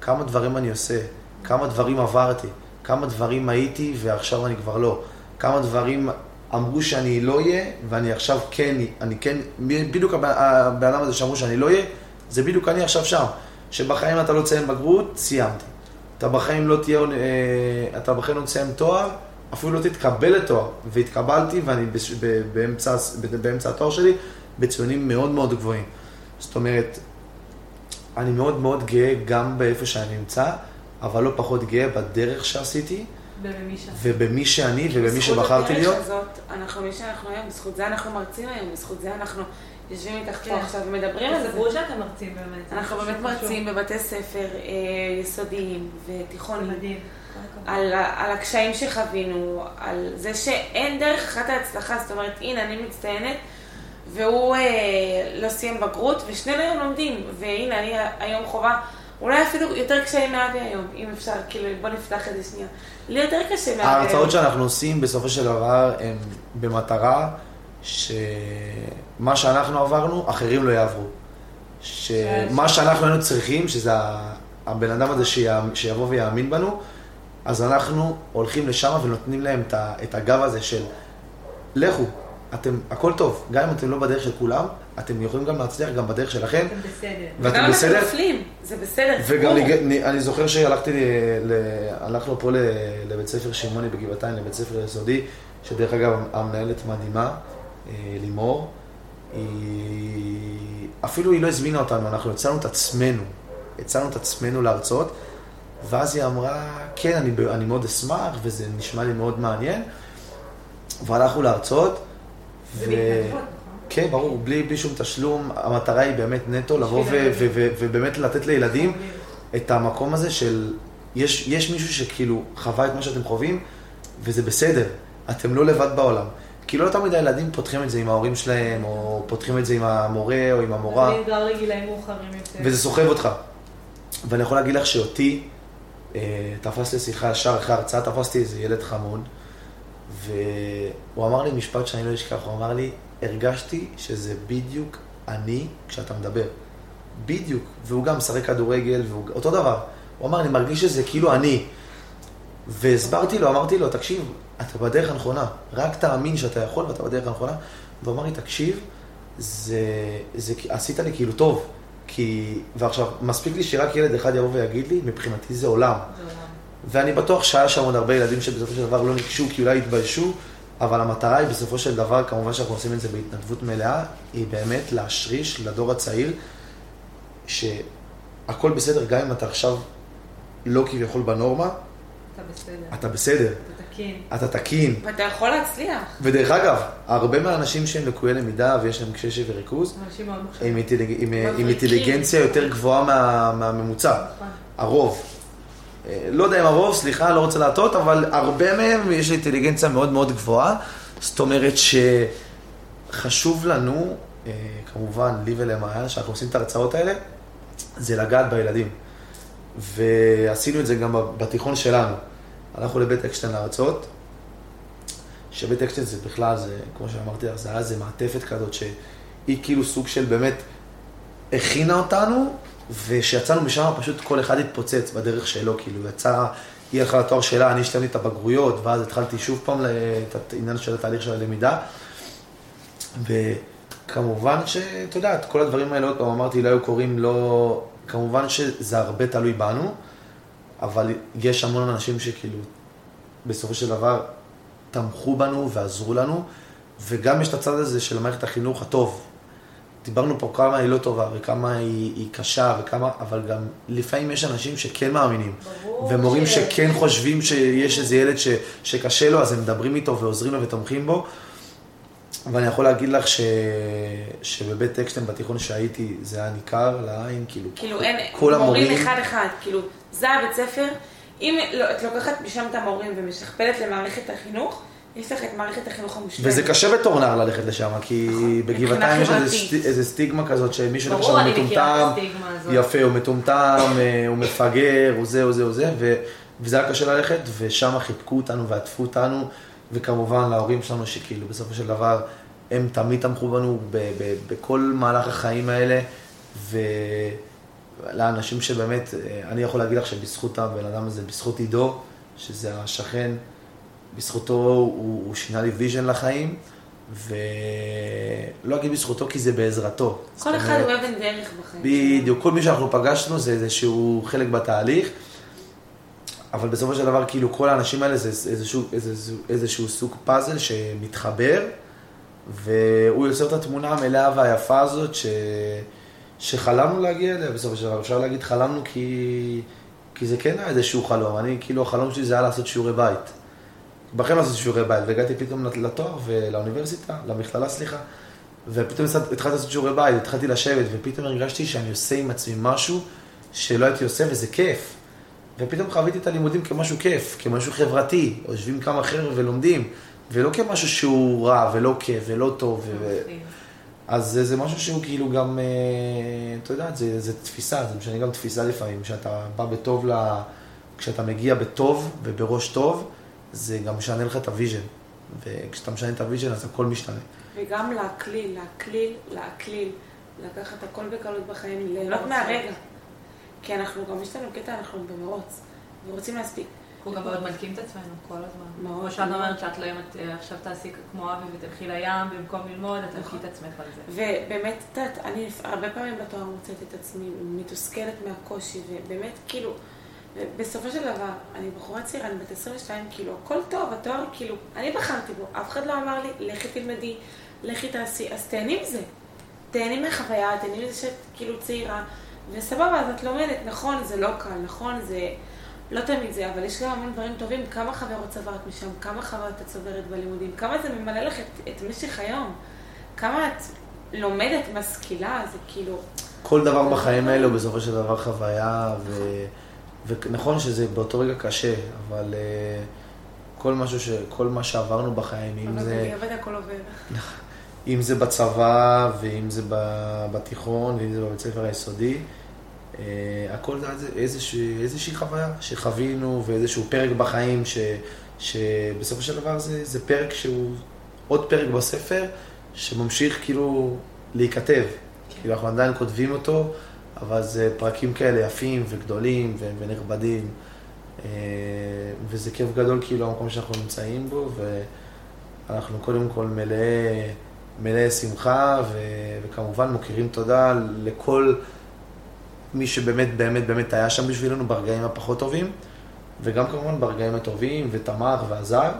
כמה דברים אני עושה, כמה דברים עברתי, כמה דברים הייתי ועכשיו אני כבר לא, כמה דברים אמרו שאני לא אהיה, ואני עכשיו כן, אני כן, בדיוק הבן אדם הזה שאמרו שאני לא אהיה, זה בדיוק אני עכשיו שם. שבחיים אתה לא תסיים בגרות, סיימתי. אתה בחיים לא תהיה, אה, אתה בחיים לא תסיים תואר, אפילו לא תתקבל לתואר. והתקבלתי, ואני באמצע, באמצע התואר שלי בציונים מאוד מאוד גבוהים. זאת אומרת, אני מאוד מאוד גאה גם באיפה שאני נמצא, אבל לא פחות גאה בדרך שעשיתי. ובמי שאני ובמי שבחרתי להיות. בזכות הדרך הזאת, אנחנו מי שאנחנו היום, בזכות זה אנחנו מרצים היום, בזכות זה אנחנו יושבים איתך פה כן. עכשיו ומדברים על זה. תספרו שאתם מרצים באמת. אנחנו באמת מרצים בבתי ספר אה, יסודיים ותיכוניים. מדהים. על, על הקשיים שחווינו, על זה שאין דרך אחת ההצלחה, זאת אומרת, הנה, אני מצטיינת, והוא אה, לא סיים בגרות, ושנינו היום לומדים, והנה, אני היום חובה אולי אפילו יותר קשיים מאבי היום, אם אפשר, כאילו, בוא נפתח את זה שנייה. לי יותר קשה היום. ההרצאות שאנחנו עושים בסופו של דבר הן במטרה שמה שאנחנו עברנו, אחרים לא יעברו. שמה שאנחנו היינו צריכים, שזה הבן אדם הזה שיבוא ויאמין בנו, אז אנחנו הולכים לשם ונותנים להם את הגב הזה של לכו, אתם, הכל טוב, גם אם אתם לא בדרך של כולם, אתם יכולים גם להצליח גם בדרך שלכם. אתם בסדר. ואתם בסדר. וגם אנחנו נופלים, זה בסדר. וגם אני, אני זוכר שהלכתי, ל, הלכנו פה לבית ספר שמעוני בגבעתיים, לבית ספר יסודי, שדרך אגב המנהלת מדהימה, אה, לימור, היא, אפילו היא לא הזמינה אותנו, אנחנו הצענו את עצמנו, הצענו את עצמנו להרצות, ואז היא אמרה, כן, אני, אני מאוד אשמח, וזה נשמע לי מאוד מעניין, והלכנו להרצות. ו... כן, ברור, בלי, בלי שום תשלום, המטרה היא באמת נטו לבוא ו- ו- ו- ובאמת לתת לילדים את המקום הזה של, יש, יש מישהו שכאילו חווה את מה שאתם חווים, וזה בסדר, אתם לא לבד בעולם. כי לא תמיד הילדים פותחים את זה עם ההורים שלהם, או פותחים את זה עם המורה או עם המורה. זה גר לגילאים מאוחרים יותר. וזה סוחב אותך. ואני יכול להגיד לך שאותי, אה, תפס לשיחה ישר אחרי ההרצאה, תפסתי איזה ילד חמוד. והוא אמר לי משפט שאני לא אשכח, הוא אמר לי, הרגשתי שזה בדיוק אני כשאתה מדבר. בדיוק. והוא גם משחק כדורגל, והוא אותו דבר. הוא אמר, אני מרגיש שזה כאילו אני. והסברתי לו, אמרתי לו, תקשיב, אתה בדרך הנכונה. רק תאמין שאתה יכול ואתה בדרך הנכונה. והוא אמר לי, תקשיב, זה, זה, עשית לי כאילו טוב. כי, ועכשיו, מספיק לי שרק ילד אחד יבוא ויגיד לי, מבחינתי זה עולם. זה עולם. ואני בטוח שהיה שם עוד הרבה ילדים שבסופו של דבר לא ניגשו כי אולי התביישו, אבל המטרה היא בסופו של דבר, כמובן שאנחנו עושים את זה בהתנדבות מלאה, היא באמת להשריש לדור הצעיר שהכל בסדר, גם אם אתה עכשיו לא כביכול בנורמה, אתה בסדר. אתה בסדר. אתה תקין. אתה תקין. ואתה יכול להצליח. ודרך אגב, הרבה מהאנשים שהם לקויי למידה ויש להם קשב וריכוז, אנשים מאוד מוכשרים. עם אינטליגנציה יותר גבוהה מה, מהממוצע. נכון. הרוב. אה, לא יודע אם הרוב, סליחה, לא רוצה להטעות, אבל הרבה מהם יש לי אינטליגנציה מאוד מאוד גבוהה. זאת אומרת שחשוב לנו, אה, כמובן, לי ולמעיין, שאנחנו עושים את ההרצאות האלה, זה לגעת בילדים. ועשינו את זה גם בתיכון שלנו. הלכנו לבית אקשטיין להרצות, שבית אקשטיין זה בכלל, זה, כמו שאמרתי לך, זה היה איזה מעטפת כזאת, שהיא כאילו סוג של באמת הכינה אותנו וכשיצאנו משם פשוט כל אחד התפוצץ בדרך שלו, כאילו יצא, היא הלכה לתואר שלה, אני השתמתי את הבגרויות, ואז התחלתי שוב פעם את העניין של התהליך של הלמידה. וכמובן שאתה יודע, כל הדברים האלה, עוד פעם אמרתי, לא היו קורים, לא... כמובן שזה הרבה תלוי בנו, אבל יש המון אנשים שכאילו, בסופו של דבר, תמכו בנו ועזרו לנו, וגם יש את הצד הזה של מערכת החינוך הטוב. דיברנו פה כמה היא לא טובה וכמה היא, היא קשה וכמה, אבל גם לפעמים יש אנשים שכן מאמינים. ברור ומורים ש- שכן חושבים שיש איזה ילד ש, שקשה לו, אז הם מדברים איתו ועוזרים לו ותומכים בו. ואני יכול להגיד לך ש, שבבית אקשטיין בתיכון שהייתי, זה היה ניכר לעין, כאילו, כאילו אין, כל מורים המורים, אחד-אחד, כאילו, זה הבית ספר. אם לא, את לוקחת משם את המורים ומשכפלת למערכת החינוך, יש לך את מערכת החינוך המושלמת. וזה קשה בתור נער ללכת לשם, כי בגבעתיים יש איזה, סטיגמה כזאת שמישהו ברור, אני מכירה מטומטם, את הסטיגמה הזאת. יפה, הוא מטומטם, אה, הוא מפגר, הוא זה, הוא זה, הוא זה, וזה היה קשה ללכת, ושם חיבקו אותנו ועטפו אותנו, וכמובן להורים שלנו, שכאילו בסופו של דבר, הם תמיד תמכו בנו בכל מהלך החיים האלה, ולאנשים שבאמת, אה, אני יכול להגיד לך שבזכות הבן אדם הזה, בזכות עידו, שזה השכן, בזכותו הוא, הוא שינה לי vision לחיים, ולא אגיד בזכותו כי זה בעזרתו. כל זאת אחד אומרת, הוא אבן דרך בחיים. בדיוק, כל מי שאנחנו פגשנו זה איזשהו חלק בתהליך, אבל בסופו של דבר, כאילו, כל האנשים האלה זה איזשהו, איזשהו, איזשהו סוג פאזל שמתחבר, והוא יוצר את התמונה המלאה והיפה הזאת ש... שחלמנו להגיע אליה בסופו של דבר. אפשר להגיד חלמנו כי... כי זה כן היה איזשהו חלום. אני, כאילו, החלום שלי זה היה לעשות שיעורי בית. בחיים לעשות שיעורי בית, והגעתי פתאום לתואר ולאוניברסיטה, למכללה, סליחה, ופתאום התחלתי לעשות שיעורי בית, התחלתי לשבת, ופתאום הרגשתי שאני עושה עם עצמי משהו שלא הייתי עושה, וזה כיף. ופתאום חוויתי את הלימודים כמשהו כיף, כמשהו חברתי, יושבים כמה חבר'ה ולומדים, ולא כמשהו שהוא רע, ולא כיף, ולא טוב. ו... אז זה, זה משהו שהוא כאילו גם, אה, אתה יודע, זה, זה תפיסה, זה משנה גם תפיסה לפעמים, כשאתה בא בטוב, ל... כשאתה מגיע בטוב ובראש טוב, זה גם משנה לך את ה vision. וכשאתה משנה את ה vision אז הכל משתנה. וגם להקליל, להקליל, להקליל, לקחת הכל בקלות בחיים, ליהנות נכון. מהרגע. כי אנחנו גם, יש לנו קטע, אנחנו במרוץ, ורוצים להספיק. אנחנו גם מאוד מלקים את עצמנו כל הזמן. מאוד. כמו שאת אומרת שאת לא, את אה, עכשיו תעשי כמו אבי ותלכי לים במקום ללמוד, את תלכי את עצמך על זה. ובאמת, את יודעת, אני הרבה פעמים בתואר מוצאת את עצמי מתוסכלת מהקושי, ובאמת, כאילו, בסופו של דבר, אני בחורה צעירה, אני בת 22, כאילו, הכל טוב, התואר, כאילו, אני בחרתי בו, אף אחד לא אמר לי, לכי תלמדי, לכי תעשי, אז תהני מזה. תהני מהחוויה, תהני מזה שאת כאילו צעירה, וסבבה, אז את לומדת, נכון, זה לא קל, נכון, זה לא תמיד זה, אבל יש גם המון דברים טובים, כמה חברות צברת משם, כמה חברות את צוברת בלימודים, כמה זה ממלא לך את, את משך היום, כמה את לומדת, משכילה, זה כאילו... כל דבר בחיים האלה הוא בסופו של דבר חוויה, ו... ונכון שזה באותו רגע קשה, אבל אה, כל, משהו ש... כל מה שעברנו בחיים, אם אבל זה... בדיעבד הכל עובר. אם זה בצבא, ואם זה בתיכון, ואם זה בבית ספר היסודי, אה, הכל זה איזה- איזושהי, חוויה שחווינו, ואיזשהו פרק בחיים, ש, שבסופו של דבר זה, זה פרק שהוא עוד פרק בספר, שממשיך כאילו להיכתב. כאילו אנחנו עדיין כותבים אותו, אבל זה פרקים כאלה יפים וגדולים ונכבדים. אה, וזה כיף גדול כאילו המקום שאנחנו נמצאים בו, ואנחנו קודם כל מלאי, מלאי שמחה, ו, וכמובן מוקירים תודה לכל מי שבאמת באמת באמת היה שם בשבילנו ברגעים הפחות טובים, וגם כמובן ברגעים הטובים, ותמך ועזר.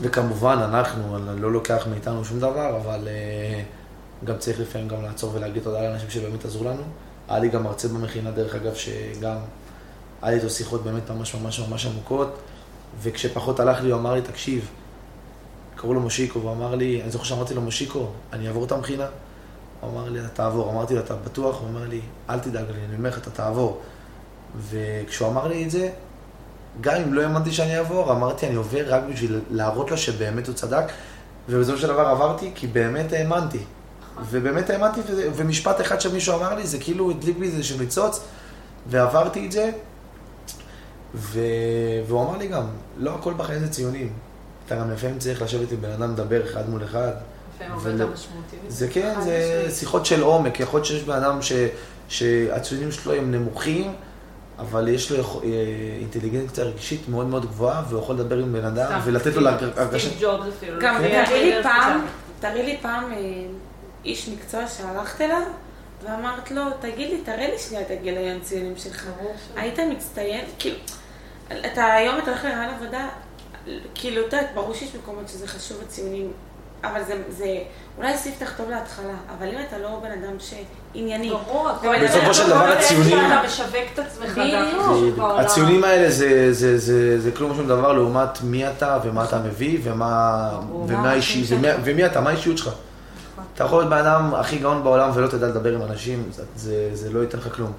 וכמובן, אנחנו, אני לא לוקח מאיתנו שום דבר, אבל uh, גם צריך לפעמים גם לעצור ולהגיד תודה לאנשים שבאמת עזרו לנו. היה לי גם מרצה במכינה, דרך אגב, שגם היה לי איתו שיחות באמת ממש ממש ממש עמוקות, וכשפחות הלך לי, הוא אמר לי, תקשיב, קראו לו מושיקו, והוא אמר לי, אני זוכר שאמרתי לו, מושיקו, אני אעבור את המכינה? הוא אמר לי, אתה תעבור. אמרתי לו, אתה בטוח? הוא אומר לי, אל תדאג לי, אני אומר לך, אתה תעבור. וכשהוא אמר לי את זה, גם אם לא האמנתי שאני אעבור, אמרתי, אני עובר רק בשביל להראות לו שבאמת הוא צדק, ובסופו של דבר עברתי, כי באמת האמנתי. ובאמת האמנתי, ומשפט אחד שמישהו אמר לי, זה כאילו הדליק לי איזשהו ניצוץ, ועברתי את זה, ו... והוא אמר לי גם, לא הכל בחיים זה ציונים. אתה גם לפעמים צריך לשבת עם בן אדם, לדבר אחד מול אחד. לפעמים הרבה יותר משמעותי. זה כן, זה משמעית. שיחות של עומק. יכול להיות שיש בן אדם ש... שהציונים שלו הם נמוכים, אבל יש לו אה, אינטליגנציה רגשית מאוד מאוד גבוהה, והוא יכול לדבר עם בן אדם ולתת לו להרגשה... סטיב ג'ובס אפילו. גם תראי לי פעם. תראי לי פעם אה, איש מקצוע שהלכת אליו, ואמרת לו, תגיד לי, תראה לי שנייה את הגיליון ציונים שלך. היית מצטיין, כאילו, אתה היום אתה הולך לרעיון עבודה, כאילו, את יודעת, ברור שיש מקומות שזה חשוב הציונים, אבל זה, זה אולי ספתח טוב להתחלה, אבל אם אתה לא בן אדם שענייני, ברור, ובסופו בסדר, של אתה דבר הציונים- שאתה משווק את עצמך, זה בעולם. הציונים האלה זה, זה, זה, זה כלום שום דבר לעומת מי אתה ומה אתה מביא ומה. ומה שלך. ומי אתה, מה האישיות שלך. אתה יכול להיות בן אדם הכי גאון בעולם ולא תדע לדבר עם אנשים, זה, זה, זה לא ייתן לך כלום.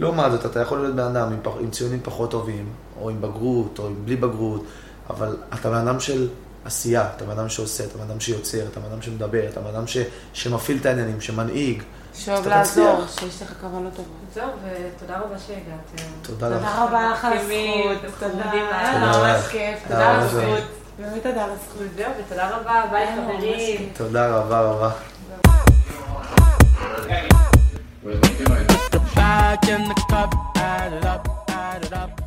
לעומת זאת, אתה יכול להיות בן אדם עם, עם ציונים פחות טובים, או עם בגרות, או עם בלי בגרות, אבל אתה בן אדם של עשייה, אתה בן אדם שעושה, אתה בן אדם שיוצר, אתה בן אדם שמדבר, אתה בן אדם ש, שמפעיל את העניינים, שמנהיג. שאוהב לעזור. שיש לך כוונות טובות. זהו, ותודה רבה שהגעתם. תודה לך. תודה רבה לך על הזכות, תודה, היה לאללה. תודה. ממש כיף, תודה על הזכות, באמת תודה על הזכות. וזהו, ותודה רבה, ביי היה ממש חברים. כיף. תודה רבה רבה. The bag and the cup Add it up, Add it up.